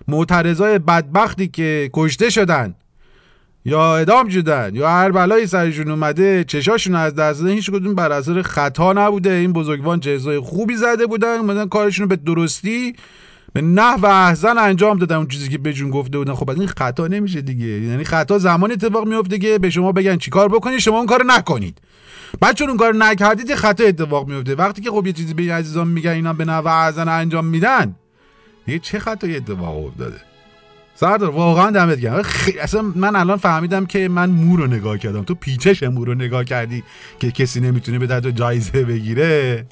معترضای بدبختی که کشته شدن یا ادام شدن یا هر بلایی سرشون اومده چشاشون از دست دادن هیچ کدوم بر اثر خطا نبوده. این بزرگوان جزای خوبی زده بودن اومدن کارشون رو به درستی به نحو احسن انجام دادن اون چیزی که بهشون گفته بودن. خب این خطا نمیشه دیگه. یعنی خطا زمان اتفاق میفته که به شما بگن چیکار بکنید شما اون کارو نکنید. بعد چون اون کار نکردید خطا اتفاق میفته. وقتی که خب یه چیزی به عزیزان میگن اینا به نحو احسن انجام میدن دیگه چه خطایی اتفاق افتاده؟ سردار واقعا دمت گرم. خیلی اصلا من الان فهمیدم که من مو رو نگاه کردم. تو پیچش مو رو نگاه کردی که کسی نمی‌تونه به تو جایزه بگیره.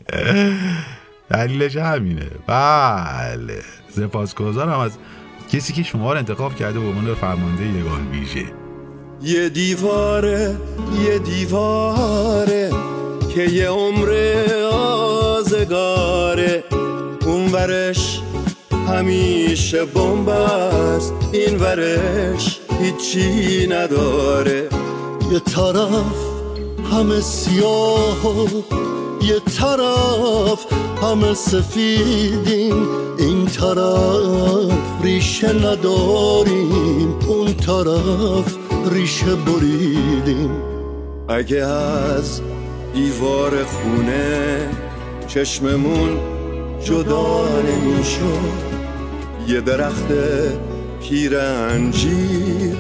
دلیلش همینه. بله. سپاسگزارم از کسی که شما رو انتخاب کرده به عنوان فرمانده یگان ویژه. یه دیواره یه دیواره که یه عمر آزگاره. اون ورش همیشه بمب است. این ورش هیچی نداره. یه طرف همه سیاه و یه طرف همه سفیدیم این طرف ریشه نداریم اون طرف ریشه بریدیم. اگه از دیوار خونه چشممون جدا نمی‌شد یه درخت پیر انجیر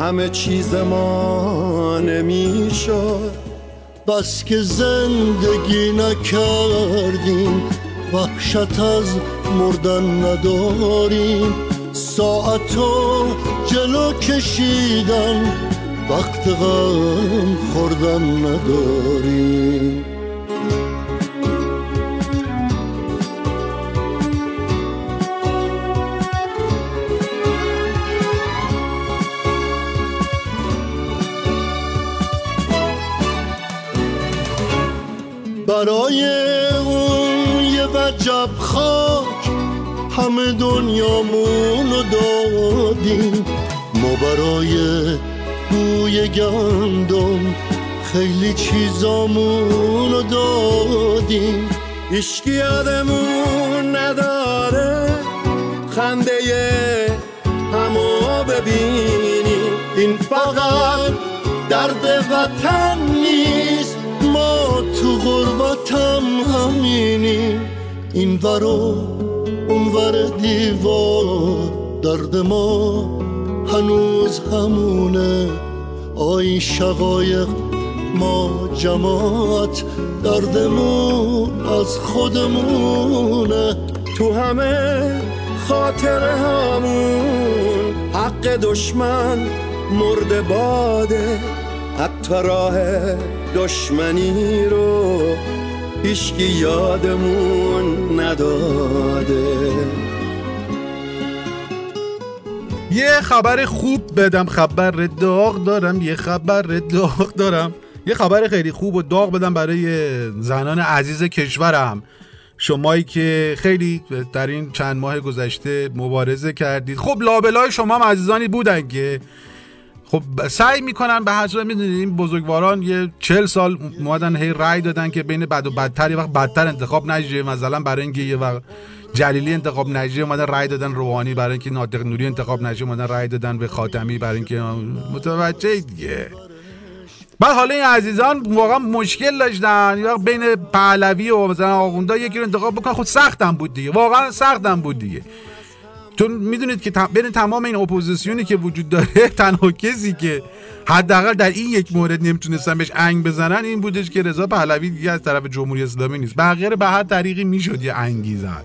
همه چیز ما نمی‌شد. بس که زندگی نکردیم وحشت از مردن نداریم. ساعتو جلو کشیدن وقت غم خوردن نداریم. برای اون یه وجب خاک. همه دنیامون رو دادیم. ما برای بوی گندم خیلی چیزامون رو دادیم. هیچکی یادمون نداره خنده همو ببینیم. این فقط درد وطن نیست. این ور و اون ور دیوار درد ما هنوز همونه. آی شقایق ما جماعت دردمون از خودمونه. تو همه خاطر همون حق دشمن مرد باده. حتی راه دشمنی رو هیچکی یادمون نداده. یه خبر خوب بدم خبر داغ دارم یه خبر داغ دارم. یه خبر خیلی خوب و داغ بدم برای زنان عزیز کشورم. شمایی که خیلی در این چند ماه گذشته مبارزه کردید. خب لابلای شما هم عزیزانی بودن که خب سعی می‌کنن به هر می‌دونید این بزرگواران یه چل سال اومدن هی رای دادن که بین بد و بدتر یه وقت بدتر انتخاب نشه مثلا برای اینکه یه وقت جلیلی انتخاب نشه اومدن رای دادن روحانی. برای اینکه ناطق نوری انتخاب نشه اومدن رای دادن به خاتمی. برای اینکه متوجه دیگه. بعد حالا این عزیزان واقعا مشکل داشتن. یا بین پهلوی و مثلا آخوندا یکی رو انتخاب بکنن. خود سختم بود دیگه. واقعا سختم بود دیگه. چون می‌دونید که بین تمام این اپوزیسیونی که وجود داره تنها کسی که حداقل در این یک مورد نمی‌تونستن بهش انگ بزنن این بودش که رضا پهلوی دیگه از طرف جمهوری اسلامی نیست. بقیه به هر طریقی می‌شد یه انگی زد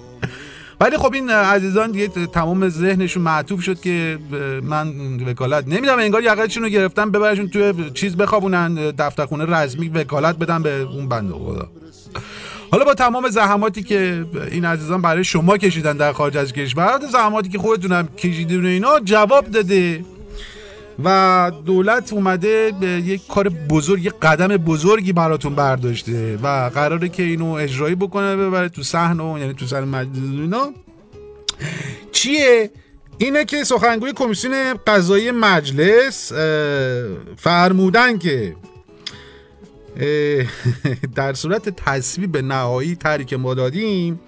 ولی خب این عزیزان دیگه تمام ذهنشون معطوف شد که من وکالت نمیدم انگار یقتشون رو گرفتن ببرشون توی چیز بخوابونن دفترخونه رسمی وکالت بدن به اون بنده خدا. حالا با تمام زحماتی که این عزیزان برای شما کشیدن در خارج از کشور زحماتی که خودتونم کشیدین و اینا جواب داده. و دولت اومده به یک کار بزرگ یک قدم بزرگی براتون برداشته و قراره که اینو اجرایی بکنه ببره تو صحنه یعنی تو صحنه مجلس اینا. چیه؟ اینه که سخنگوی کمیسیون قضایی مجلس فرمودن که در صورت تصویب نهایی تری که ما دادیم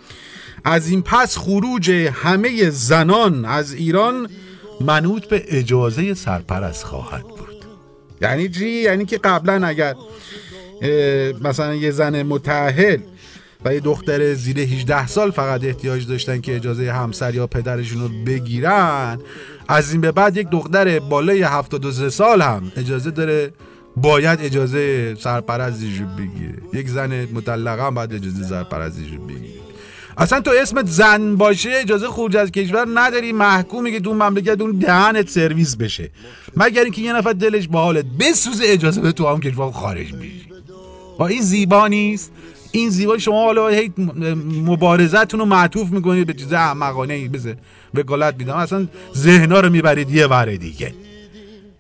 از این پس خروج همه زنان از ایران منوط به اجازه سرپرست خواهد بود یعنی چی؟ یعنی که قبلا اگر مثلا یه زن متعهل و یه دختر زیر 18 سال فقط احتیاج داشتن که اجازه همسر یا پدرشون رو بگیرن از این به بعد یک دختر بالای 73 سال هم اجازه داره باید اجازه سرپرستیشو بگیره یک زن مطلقه هم باید اجازه سرپرستیشو بگیره اصلا تو اسمت زن باشه اجازه خروج از کشور نداری محکومی که تو مملکت اون دهنت سرویس بشه. مگر اینکه یه نفر دلش با حالت بسوزه اجازه به تو هم کشور خارج بشی. با این زیبا نیست. این زیبا شما حالا هی مبارزتون رو معطوف می‌کنید به چیز احمقانه ای بزه وکالت میدم. اصلا ذهنا رو می‌برید یه وره دیگه.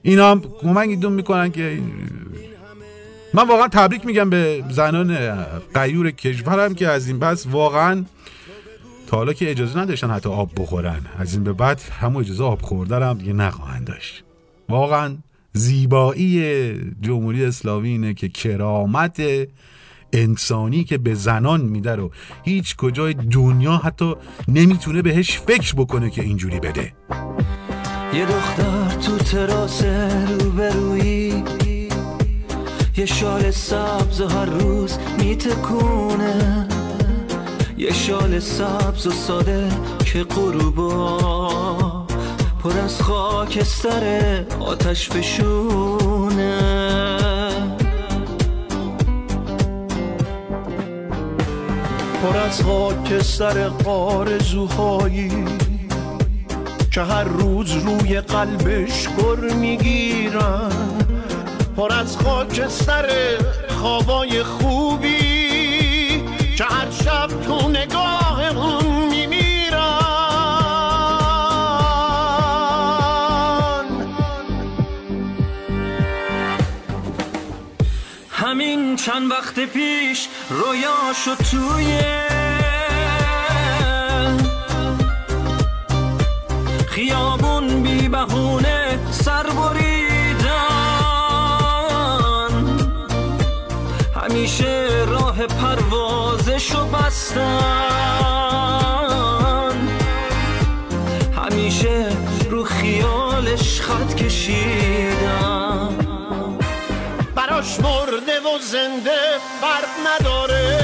اینا هم کمک می‌کنن که من واقعا تبریک میگم به زنان قیور کشورم که از این پس واقعا تا حالا که اجازه نداشتن حتی آب بخورن. از این به بعد همون اجازه آب خوردن هم دیگه نخواهند داشت. واقعا زیبایی جمهوری اسلامی اینه که کرامت انسانی که به زنان میده رو هیچ کجای دنیا حتی نمی‌تونه بهش فکر بکنه که اینجوری بده. یه دختر تو تراس روبرویی. یه شال سبز هر روز میتکونه. یه شال سبز و ساده که قروبا پر از خاکستر آتش فشونه. پر از خاکستر قارزوهایی. که هر روز روی قلبش گر می‌گیرن پر از خاکستر خوابای خوبی که هر شب تو نگاه اون میمیرن همین چند وقت پیش رویاشو توی بهونه سر بریدن همیشه راه پروازشو بستن همیشه رو خیالش خط کشیدن براش مرده و زنده فرق نداره.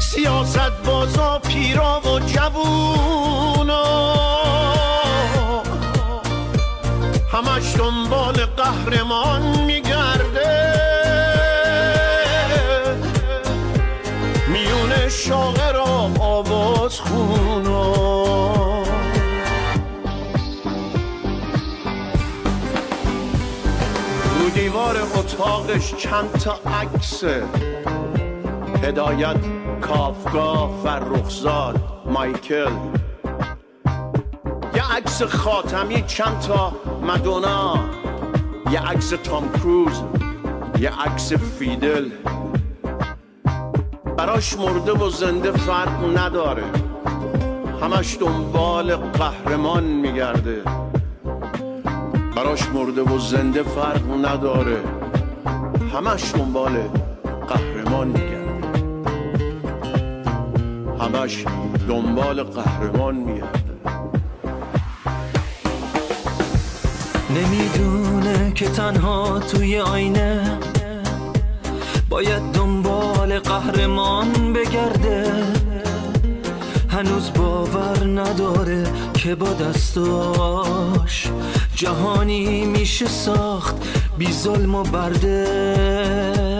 سیاست بازا پیرا و جوونا قهرمان میگرده. میون شاغرا آواز خونا رو دیوار اتاقش چند تا عکسه هدایت کافگاه و رخزاد مایکل. عکس خاتمی چند تا مدونا. یه عکس تام کروز یه عکس فیدل براش مرده و زنده فرق نداره. همش دنبال قهرمان میگرده. براش مرده و زنده فرق نداره. همش دنبال قهرمان میگرده. همش دنبال قهرمان میگرده. نمی‌دونه که تنها توی آینه باید دنبال قهرمان بگرده. هنوز باور نداره که با دستاش جهانی میشه ساخت. بی ظلم و برده.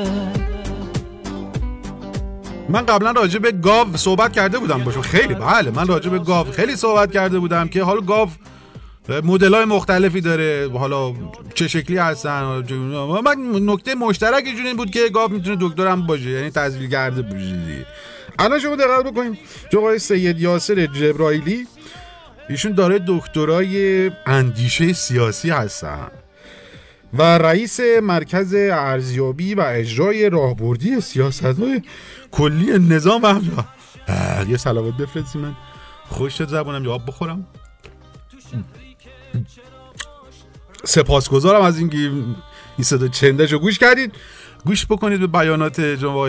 من قبلا راجع به گاو صحبت کرده بودم باشم خیلی بله من راجع به گاو خیلی صحبت کرده بودم که حالا گاو مدل های مختلفی داره. حالا چه شکلی هستن من نکته مشترک این بود که گاو می‌تونه دکترم باشه یعنی تحصیل کرده الان شما دقت بکنید جو سید یاسر جبرائیلی ایشون داره دکترای اندیشه سیاسی هستن و رئیس مرکز ارزیابی و اجرای راهبردی سیاست های کلی نظام و یه سلامت بفرستی من. خوش شد یا بخورم. سپاسگزارم از اینکه این صدا چندش رو گوش کردید. گوش بکنید به بیانات جناب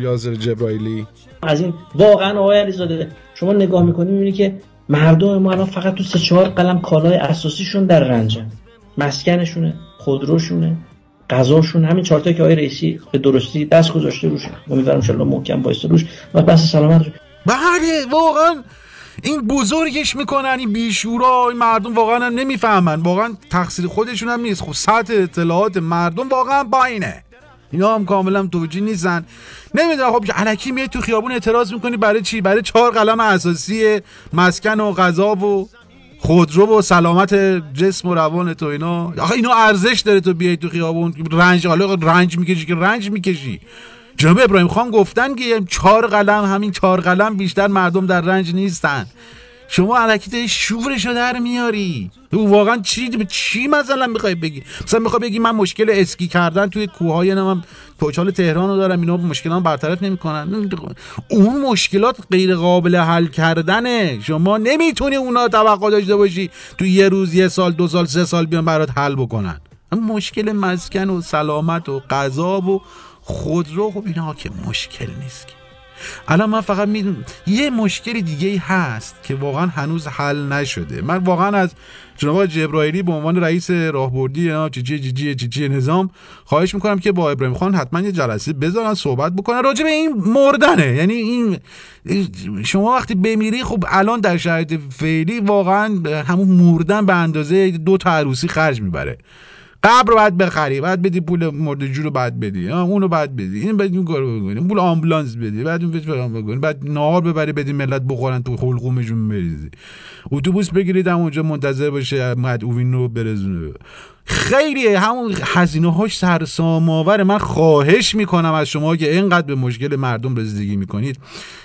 یازر جبرائیلی. از این واقعا آقای علیزاده شما نگاه می‌کنید می‌بینید که مردم ما الان فقط تو سه چهار قلم کالای اساسیشون در رنجن مسکنشونه خودروشونه غذاشون همین چهارتا که آقای رئیسی به درستی دست گذاشته روش. امیدوارم ان محکم وایسته روش. و بس سلامت روش بله واقعا این بزرگش می‌کنن این بیشورا این مردم واقعا هم نمی‌فهمن. واقعا تقصیر خودشون هم نیست. خب سطح اطلاعات مردم واقعا باینه اینا هم کاملا توجی نیستن. نمی‌دونم خب علکی میای تو خیابون اعتراض می‌کنی برای چی؟ برای چهار قلم اساسی مسکن و غذا و خودرو و سلامت جسم و روان تو اینا. آخه اینا ارزش داره تو بیای تو خیابون. رنج حالا رنج می‌کشی که رنج می‌کشی. جناب ابراهیم خان گفتن که چهار قلم همین چهار قلم بیشتر مردم در رنج نیستن. شما علکی شورش رو در میاری. تو واقعا چی چی مثلا می‌خوای بگی؟ مثلا می‌خوای بگی من مشکل اسکی کردن توی کوههای نمام پوچال تهران رو دارم اینا مشکلات برطرف نمی‌کنن. اون مشکلات غیر قابل حل کردنه. شما نمی‌تونی اونا توقع داشته باشی تو یه روز یه سال دو سال سه سال بیان برات حل بکنن. مشکل مسکن و سلامت و غذا و خودرو خب اینا که مشکل نیست الان من فقط می‌دونم یه مشکل دیگه هست که واقعا هنوز حل نشده. من واقعا از جناب جبرائیلی به عنوان رئیس راهبردی چی چی چی نظام خواهش می‌کنم که با ابراهیم خان حتما یه جلسه بذارن صحبت بکنن. راجع به این مردنه. یعنی این شما وقتی بمیری خب الان در شرایط فعلی واقعا همون مردن به اندازه دو تا عروسی خرج می‌بره. قبر باید بخری بعد بدی پول مردجو رو بعد بدی اونو بعد بدی این بعد این کارو بکنی پول آمبولانس بدی بعد اون فکر بکنی بعد نهار ببری بدی ملت بخورن تو حلقومشون بریزی. اتوبوس بگیرید هم اونجا منتظر باشه مد اوین رو برزونه. خیلی همون هزینه هاش سرسام آوره من خواهش می‌کنم از شما که اینقدر به مشکل مردم رسیدگی می‌کنید.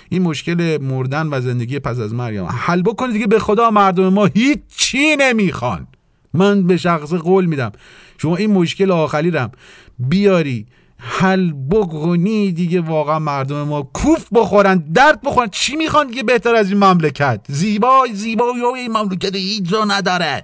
این مشکل مردن و زندگی پس از مرگ حل بکنید دیگه به خدا مردم ما هیچ چی نمی‌خوان. من به شخص قول میدم. شما این مشکل آخری رم بیاری حل بکنی دیگه واقعا مردم ما کوف بخورن درد بخورن. چی می‌خوان دیگه بهتر از این مملکت؟ زیبای زیبایی این مملکت هیچ جا نداره.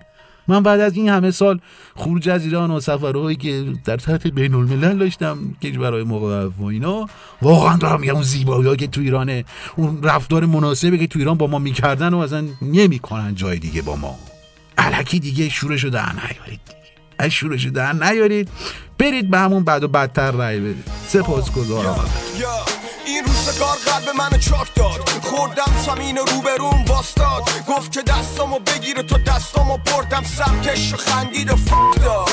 من بعد از این همه سال خروج از ایران و سفرهایی که در سطح بین الملل داشتم کشورهای مختلف و اینا واقعا دارم میگم اون زیبایی که تو ایرانه اون رفتار مناسبی که تو ایران با ما می‌کردن و اصلا نمی‌کنن جای دیگه با ما. علکی دیگه شورشو در نیارید. از شورش در نیارید. برید به همون بعد و بدتر رای بدید. سپاس گذارم این روزگار قلب من چاک داد. خوردم سمین روبروم باستاد گفت که دستامو بگیره تو دستامو بردم. سمتش و خندید و فک داد.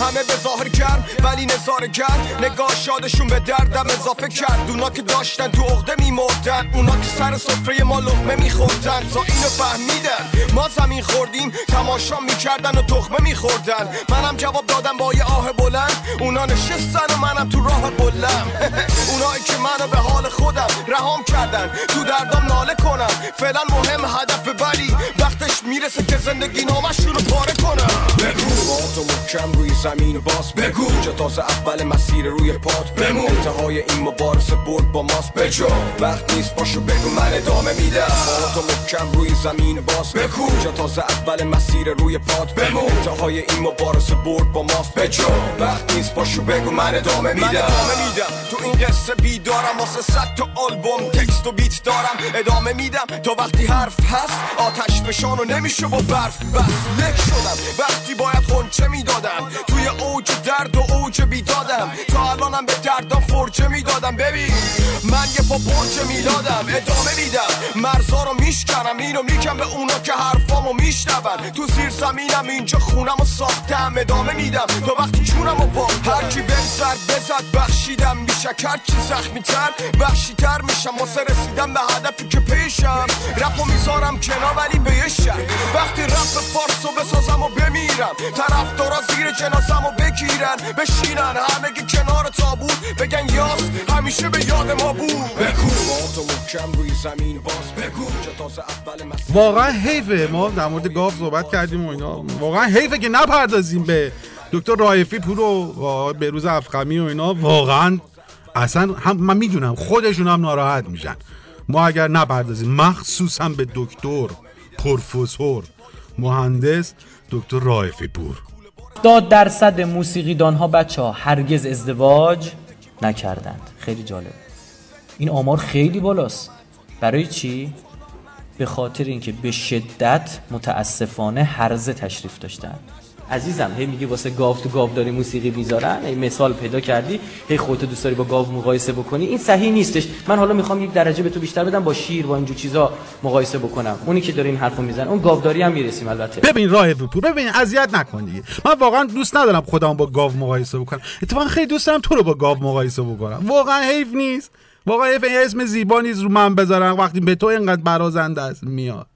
همه به ظاهر گرم ولی نظاره گرم. نگاه شادشون به دردم اضافه کرد. اونا که داشتن تو عقده میمردن. اونا که سر سفره ما لقمه میخوردن. تا اینو فهمیدن. ما زمین خوردیم تماشا می‌کردن و تخمه میخوردن. منم جواب دادم با یه آه بلند. اونا نشستن و منم تو راه بلم اونایی که منو به حال خودم رهام کردن. تو دردام ناله کنم. فعلا مهم هدف بری وقتش می‌رسه زندگی نامشون رو پاره کنم. بگو. تو محکم روی زمین باز. بگو. اینجا تازه اول مسیر روی پات بمون. انتهای این مبارزه برد با ماست. بجا وقت نیست باشو بگو من ادامه میدم. تو محکم روی زمین باز. بگو. اینجا تازه اول مسیر روی پات بمون. انتهای این مبارزه برد با ماست. بجا وقت نیست باشو بگو من ادامه میدم. من ادامه میدم. تو این قصه بیدارم واسه صد تا آلبوم تکست و بیت دارم. ادامه میدم. تا وقتی حرف هست آتش فشان و نمیشه با برف بس. لک شدم. وقتی باید خونچه می‌دادم. توی اوج درد و اوج بیدادم. تا الانم به دردم فرچه می‌دادم. ببین من یه پا برج می‌دادم. ادامه میدم. مرزا رو میشکنم. اینو میگم به اونا که حرفامو میشنون. تو زیر زمینم اینجا خونم و ساختم. ادامه میدم. تا وقتی چونم و با هر کی بهم سر بزد بخشیدم. میشه هر چی زخمی تر وحشی تر میشم. واسه رسیدم به هدفی که پیشم. رپو می‌ذارم کنار ولی به یه شک. وقتی رپ فارسو بسازم و بمیرم. طرف دارا زیر جنازم و بگیرن. بشینن همگی کنار تابوت بگن یاس همیشه به یاد ما بود. بگو. با تو محکم روی زمین باز. بگو. تازه اول واقعا حیفه. ما در مورد گاو صحبت کردیم و اینا. واقعا حیفه که نپردازیم به دکتر رایفی پور و به روز افخمی و اینا. واقعا اصلا هم من می‌دونم خودشون هم ناراحت میشن. ما اگر نپردازیم مخصوصا به دکتر پروفسور مهندس دکتر رایفی پور. داد درصد موسیقیدان ها بچه ها هرگز ازدواج نکردند. خیلی جالب. این آمار خیلی بالاست. برای چی؟ به خاطر اینکه به شدت متاسفانه هرزه تشریف داشتن. عزیزم هی میگی واسه گاو تو گاو داری موسیقی می‌ذارن هی مثال پیدا کردی هی خودت دوست داری با گاو مقایسه بکنی این صحیح نیستش من حالا می‌خوام یک درجه به تو بیشتر بدم با شیر با اینجور چیزا مقایسه بکنم اونی که داره این حرفو می‌زنه اون گاوداری هم می‌رسیم البته ببین راه پور ببین اذیت نکن دیگه من واقعا دوست ندارم خودم با گاو مقایسه بکنم اتفاقا خیلی دوست دارم تو رو با گاو مقایسه بکنم واقعا حیف نیست واقعا حیف اسم زیبا رو من بذارم وقتی به تو اینقدر برازنده است میاد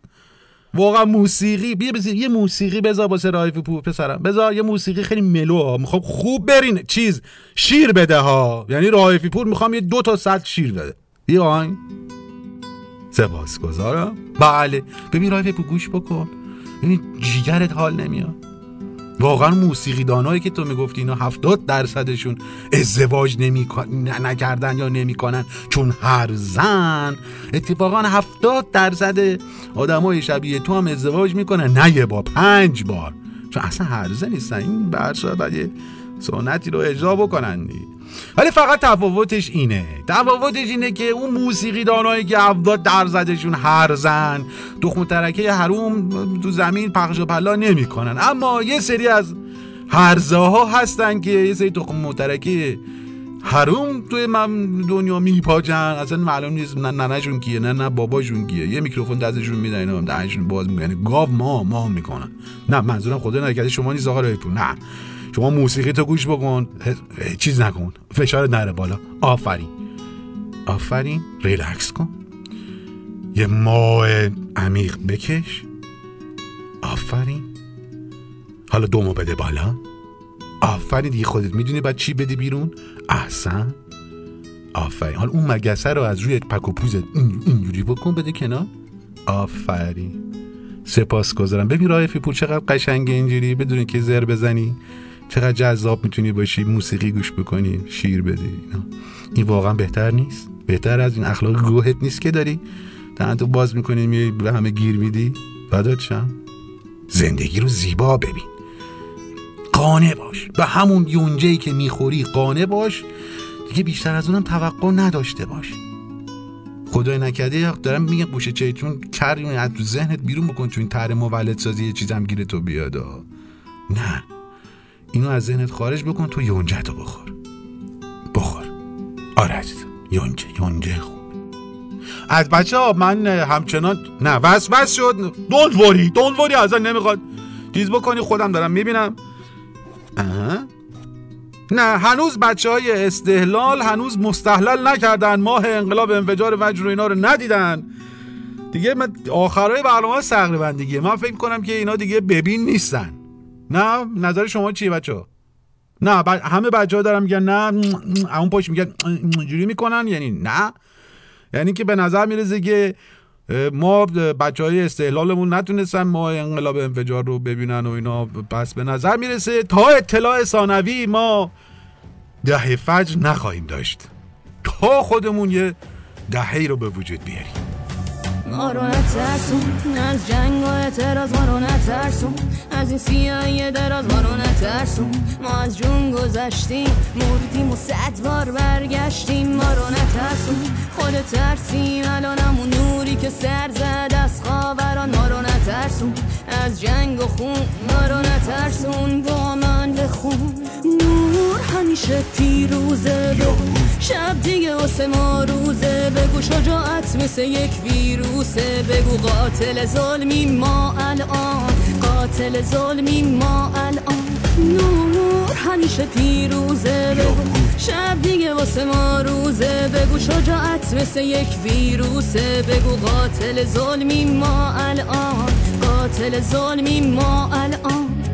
واقعا موسیقی بیا بزن یه موسیقی بذار واسه رایف پور پسرم. بذار یه موسیقی خیلی ملو ها. می‌خوام خوب برین. چیز شیر بده ها. یعنی رایفی پور می‌خوام یه دو تا صد شیر بده. یه آهنگ سپاسگزارم بله. ببین رایفی پور گوش بکن. ببین جیگرت حال نمیاد. واقعا موسیقی دانایی که تو می‌گفتی اینا هفتاد درصدشون ازدواج نمی نکردن یا نمی‌کنن چون هر زن اتفاقا هفتاد درصد آدمای شبیه تو هم ازدواج می‌کنن. نه یه بار پنج بار. چون اصلا هر زن نیستن این برسا باید سنتی رو اجرا بکنن. ولی فقط تفاوتش اینه. تفاوتش اینه که اون موسیقی دانایی که 70 درصدشون هر زن تخم ترکه حروم تو زمین پخش و پلا نمی‌کنن. اما یه سری از هرزه ها هستن که یه سری تخم مترکه حروم توی من دنیا میپاچن. اصلا معلوم نیست نه ننشون کیه نه نه باباشون کیه. یه میکروفون دستشون میدن اینا دهنشون باز می‌کنن. یعنی گاو ما ما می‌کنن. نه منظورم خدا نکرده شما نیست آقا نه. شما موسیقی تو گوش بکن. چیز نکن. فشار نره بالا. آفرین. آفرین. ریلکس کن. یه ماه عمیق بکش. آفرین. حالا دومو بده بالا. آفرین دیگه خودت می‌دونی بعد چی بدی بیرون؟ احسن. آفرین. حالا اون مگسه رو از روی پک و پوزت اینجوری بکن بده کنار. آفرین. سپاس گذارم ببین راه پور چقدر قشنگه اینجوری بدونی که زر بزنی. چقدر جذاب می‌تونی باشی موسیقی گوش بکنی شیر بدی اینا. این واقعا بهتر نیست. بهتر از این اخلاق گوهت نیست که داری تو باز می‌کنی می به همه گیر میدی. فدات شم. زندگی رو زیبا ببین. قانع باش. به همون یونجهی که می‌خوری قانع باش. دیگه بیشتر از اونم توقع نداشته باش. خدای نکرده دارم میگم گوشه چیتون کر از تو ذهنت بیرون بکن چون این طرح مولد سازی یه چیزم گیره تو بیاد. نه. اینو از ذهنت خارج بکن تو یونجه تو بخور. بخور. آره عزیزم. یونجه یونجه خوب. از بچه ها من همچنان نه وس وس شد. دونت وری دونت وری ازن نمی‌خواد. چیز بکنی خودم دارم می‌بینم. نه هنوز بچه های استحلال هنوز مستحلل نکردن. ماه انقلاب انفجار وجر و اینا رو ندیدن. دیگه من آخرای برنامه تقریبا دیگه من فکر کنم که اینا دیگه ببین نیستن. نه نظر شما چیه بچه؟ نه ب... همه بچه ها دارن میگن نه اون پشت میگن اینجوری می‌کنن یعنی نه. یعنی که به نظر می‌رسه که ما بچه های استحلالمون نتونستن ما انقلاب انفجار رو ببینن و اینا. پس به نظر می‌رسه تا اطلاع ثانوی ما دهه فجر نخواهیم داشت. تا خودمون یه دهه رو به وجود بیاریم. ما رو نترسون از جنگ و اعتراض ما رو نترسون. از این سیاهی دراز ما رو نترسون. ما از جون گذشتیم مردیم و صد بار برگشتیم ما رو نترسون. خود ترسیم الان همون نوری که سر زد از خاوران ما رو نترسون از جنگ و خون ما رو نترسون. با من بخون نور همیشه پیروزه. بگو. شب دیگه واسه ما روزه. بگو شجاعت مثل یک ویروسه. بگو قاتل ظلمی ما الان. قاتل ظلمی ما الان. نور همیشه پیروزه. بگو. شب دیگه واسه ما روزه. بگو شجاعت مثل یک ویروسه. بگو قاتل ظلمی ما الان. قاتل ظلمی ما الان.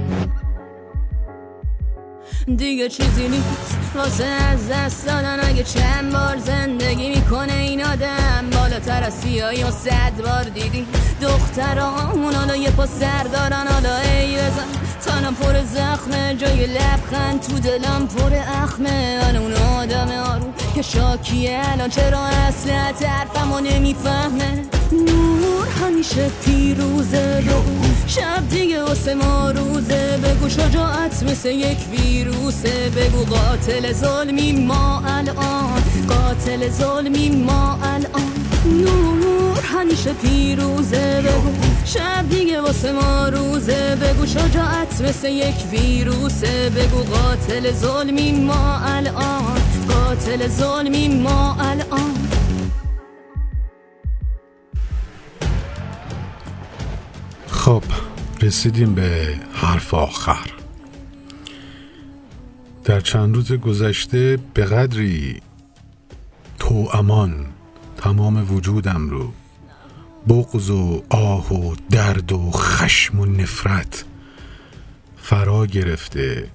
دیگه چیزی نیست. واسه از دست دادن اگه چند بار زندگی می‌کنه این آدم؟ بالاتر از سیایی و صد بار دیدی. دخترامون حالا یه پا سر دارن حالا ای بزن. تنم پر زخمه جای لبخند تو دلم پر اخمه. من اون آدم آروم که شاکیه الان چرا اصل طرفمو نمی‌فهمه؟ نور همیشه پیروزه بگو شب دیگه واسه ما روزه. بگو شجاعت مثل یک ویروسه. بگو قاتل ظلمی ما الان. قاتل ظلمی ما الان. نور همیشه پیروزه بگو شب دیگه واسه ما روزه. بگو شجاعت مثل یک ویروسه. بگو قاتل ظلمی ما الان. قاتل ظلمی ما الان. خب رسیدیم به حرف آخر. در چند روز گذشته به قدری تو امان تمام وجودم رو بغض و آه و درد و خشم و نفرت فرا گرفته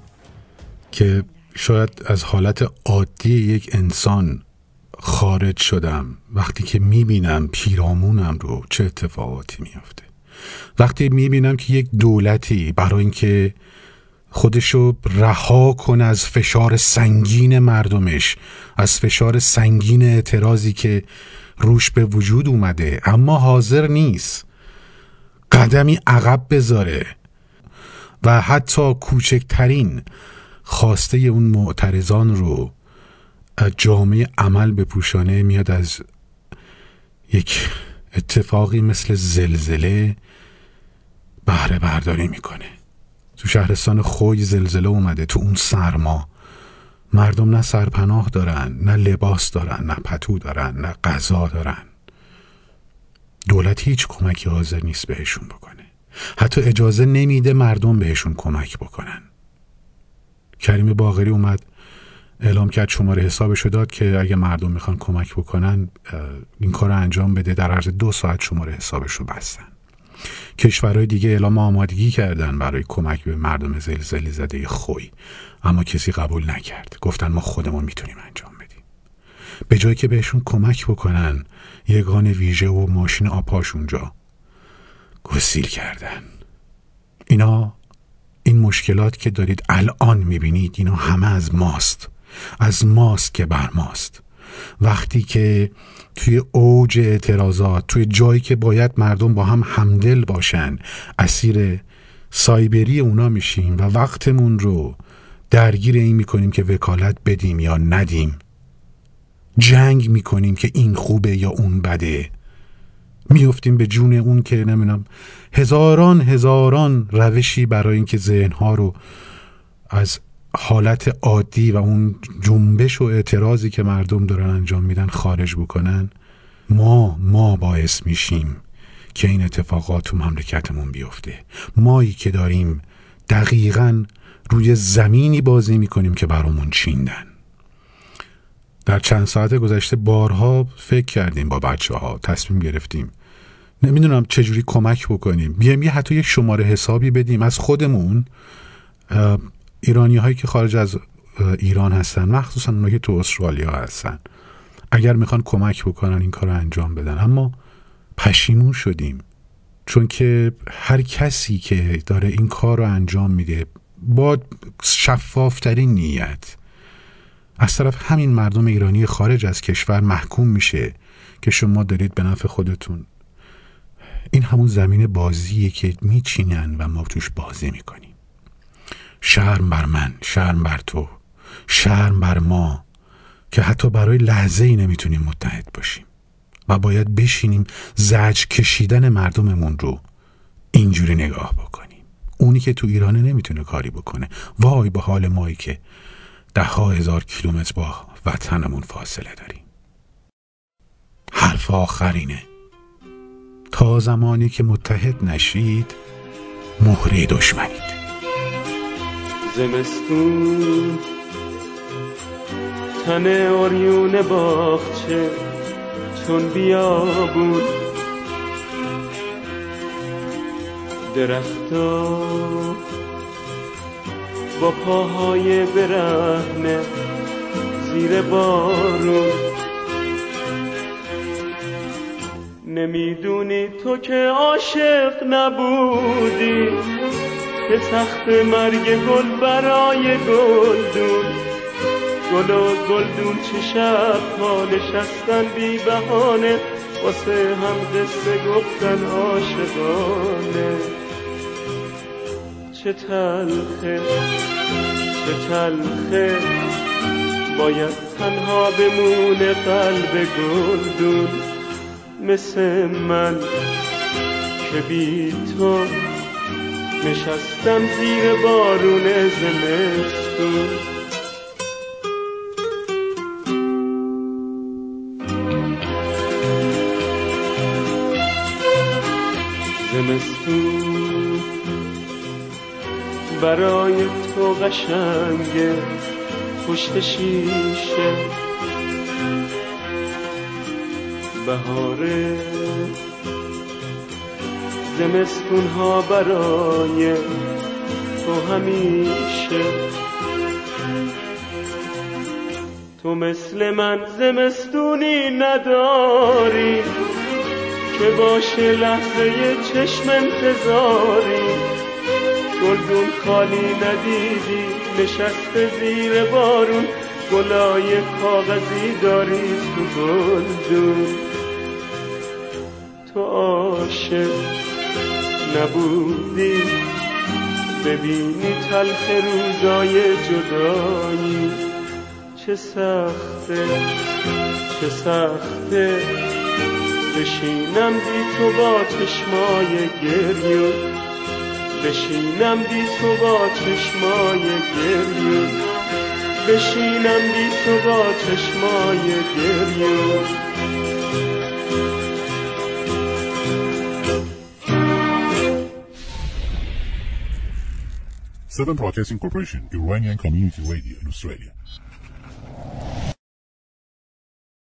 که شاید از حالت عادی یک انسان خارج شدم. وقتی که می‌بینم پیرامونم رو چه اتفاقاتی میافته. وقتی می‌بینم که یک دولتی برای اینکه خودشو رها کنه از فشار سنگین مردمش از فشار سنگین اعتراضی که روش به وجود اومده اما حاضر نیست قدمی عقب بذاره و حتی کوچکترین خواسته اون معترضان رو جامعه عمل به پوشانه میاد از یک اتفاقی مثل زلزله بهره برداری می‌کنه. تو شهرستان خوی زلزله اومده تو اون سرما. مردم نه سرپناه دارن نه لباس دارن نه پتو دارن نه غذا دارن. دولت هیچ کمکی حاضر نیست بهشون بکنه. حتی اجازه نمیده مردم بهشون کمک بکنن. کریم باغری اومد اعلام کرد شماره حسابش داد که اگه مردم می‌خوان کمک بکنن این کار انجام بده. در عرض دو ساعت شماره حسابش رو بستن. کشورهای دیگه اعلام آمادگی کردن برای کمک به مردم زلزله زده خوی. اما کسی قبول نکرد. گفتن ما خودمون می‌تونیم انجام بدیم. به جایی که بهشون کمک بکنن یگان ویژه و ماشین آپاش اونجا گسیل کردن. اینا این مشکلات که دارید الان می‌بینید اینا همه از ماست. از ماست که بر ماست. وقتی که توی اوج اعتراضات توی جایی که باید مردم با هم همدل باشن اسیر سایبری اونا میشیم و وقتمون رو درگیر این می‌کنیم که وکالت بدیم یا ندیم. جنگ می‌کنیم که این خوبه یا اون بده. میفتیم به جون اون که نمی‌دونم هزاران هزاران روشی برای اینکه ذهنها رو از حالت عادی و اون جنبش و اعتراضی که مردم دارن انجام میدن خارج بکنن ما ما باعث میشیم که این اتفاقات تو مملکتمون بیفته. مایی که داریم دقیقا روی زمینی بازی می‌کنیم که برامون چیندن. در چند ساعت گذشته بارها فکر کردیم با بچه ها تصمیم گرفتیم. نمی‌دونم چجوری کمک بکنیم. بیایم یه حتی یک شماره حسابی بدیم از خودمون. ایرانی هایی که خارج از ایران هستن مخصوصا اونایی که تو استرالیا هستن اگر می‌خوان کمک بکنن این کار رو انجام بدن. اما پشیمون شدیم. چون که هر کسی که داره این کار رو انجام میده با شفافترین نیت. از طرف همین مردم ایرانی خارج از کشور محکوم میشه که شما دارید به نفع خودتون. این همون زمین بازیه که میچینن و ما توش بازی می‌کنیم. شرم بر من شرم بر تو شرم بر ما که حتی برای لحظه ای نمی‌تونیم متحد باشیم و باید بشینیم زج کشیدن مردممون رو اینجوری نگاه بکنیم. اونی که تو ایرانه نمی‌تونه کاری بکنه. وای به حال مایی که ده ها هزار کیلومتر با وطنمون فاصله داریم. حرف آخرینه. تا زمانی که متحد نشید مهره دشمنید زمستون. تن آریون باغچه چون بیابون درختا با پاهای برهنه زیر بارون. نمی‌دونی تو که عاشق نبودی. که سخت مرگ گل برای گلدون. گل و گلدون چه شب ها نشستن بی بهانه واسه هم قصه گفتن عاشقانه. چه تلخه چه تلخه باید تنها بمونه قلب گلدون. مثل من که بی تو نشستم زیر بارون زمستون. زمستون برای تو قشنگه پشت شیشه. بهاره زمستون ها برای تو همیشه. تو مثل من زمستونی نداری که باشه لحظه چشم انتظاری. گلدون خالی ندیدی نشسته زیر بارون گلای کاغذی داری تو گلدون. تو عاشق. نبودی. ببینی تلخ روزای جدایی. چه سخته چه سخته. بشینم بی تو با چشمای گریون بشینم بی تو با چشمای گریون بشینم بی تو با چشمای گریون Southern Broadcasting Corporation, Iranian Community Radio in Australia.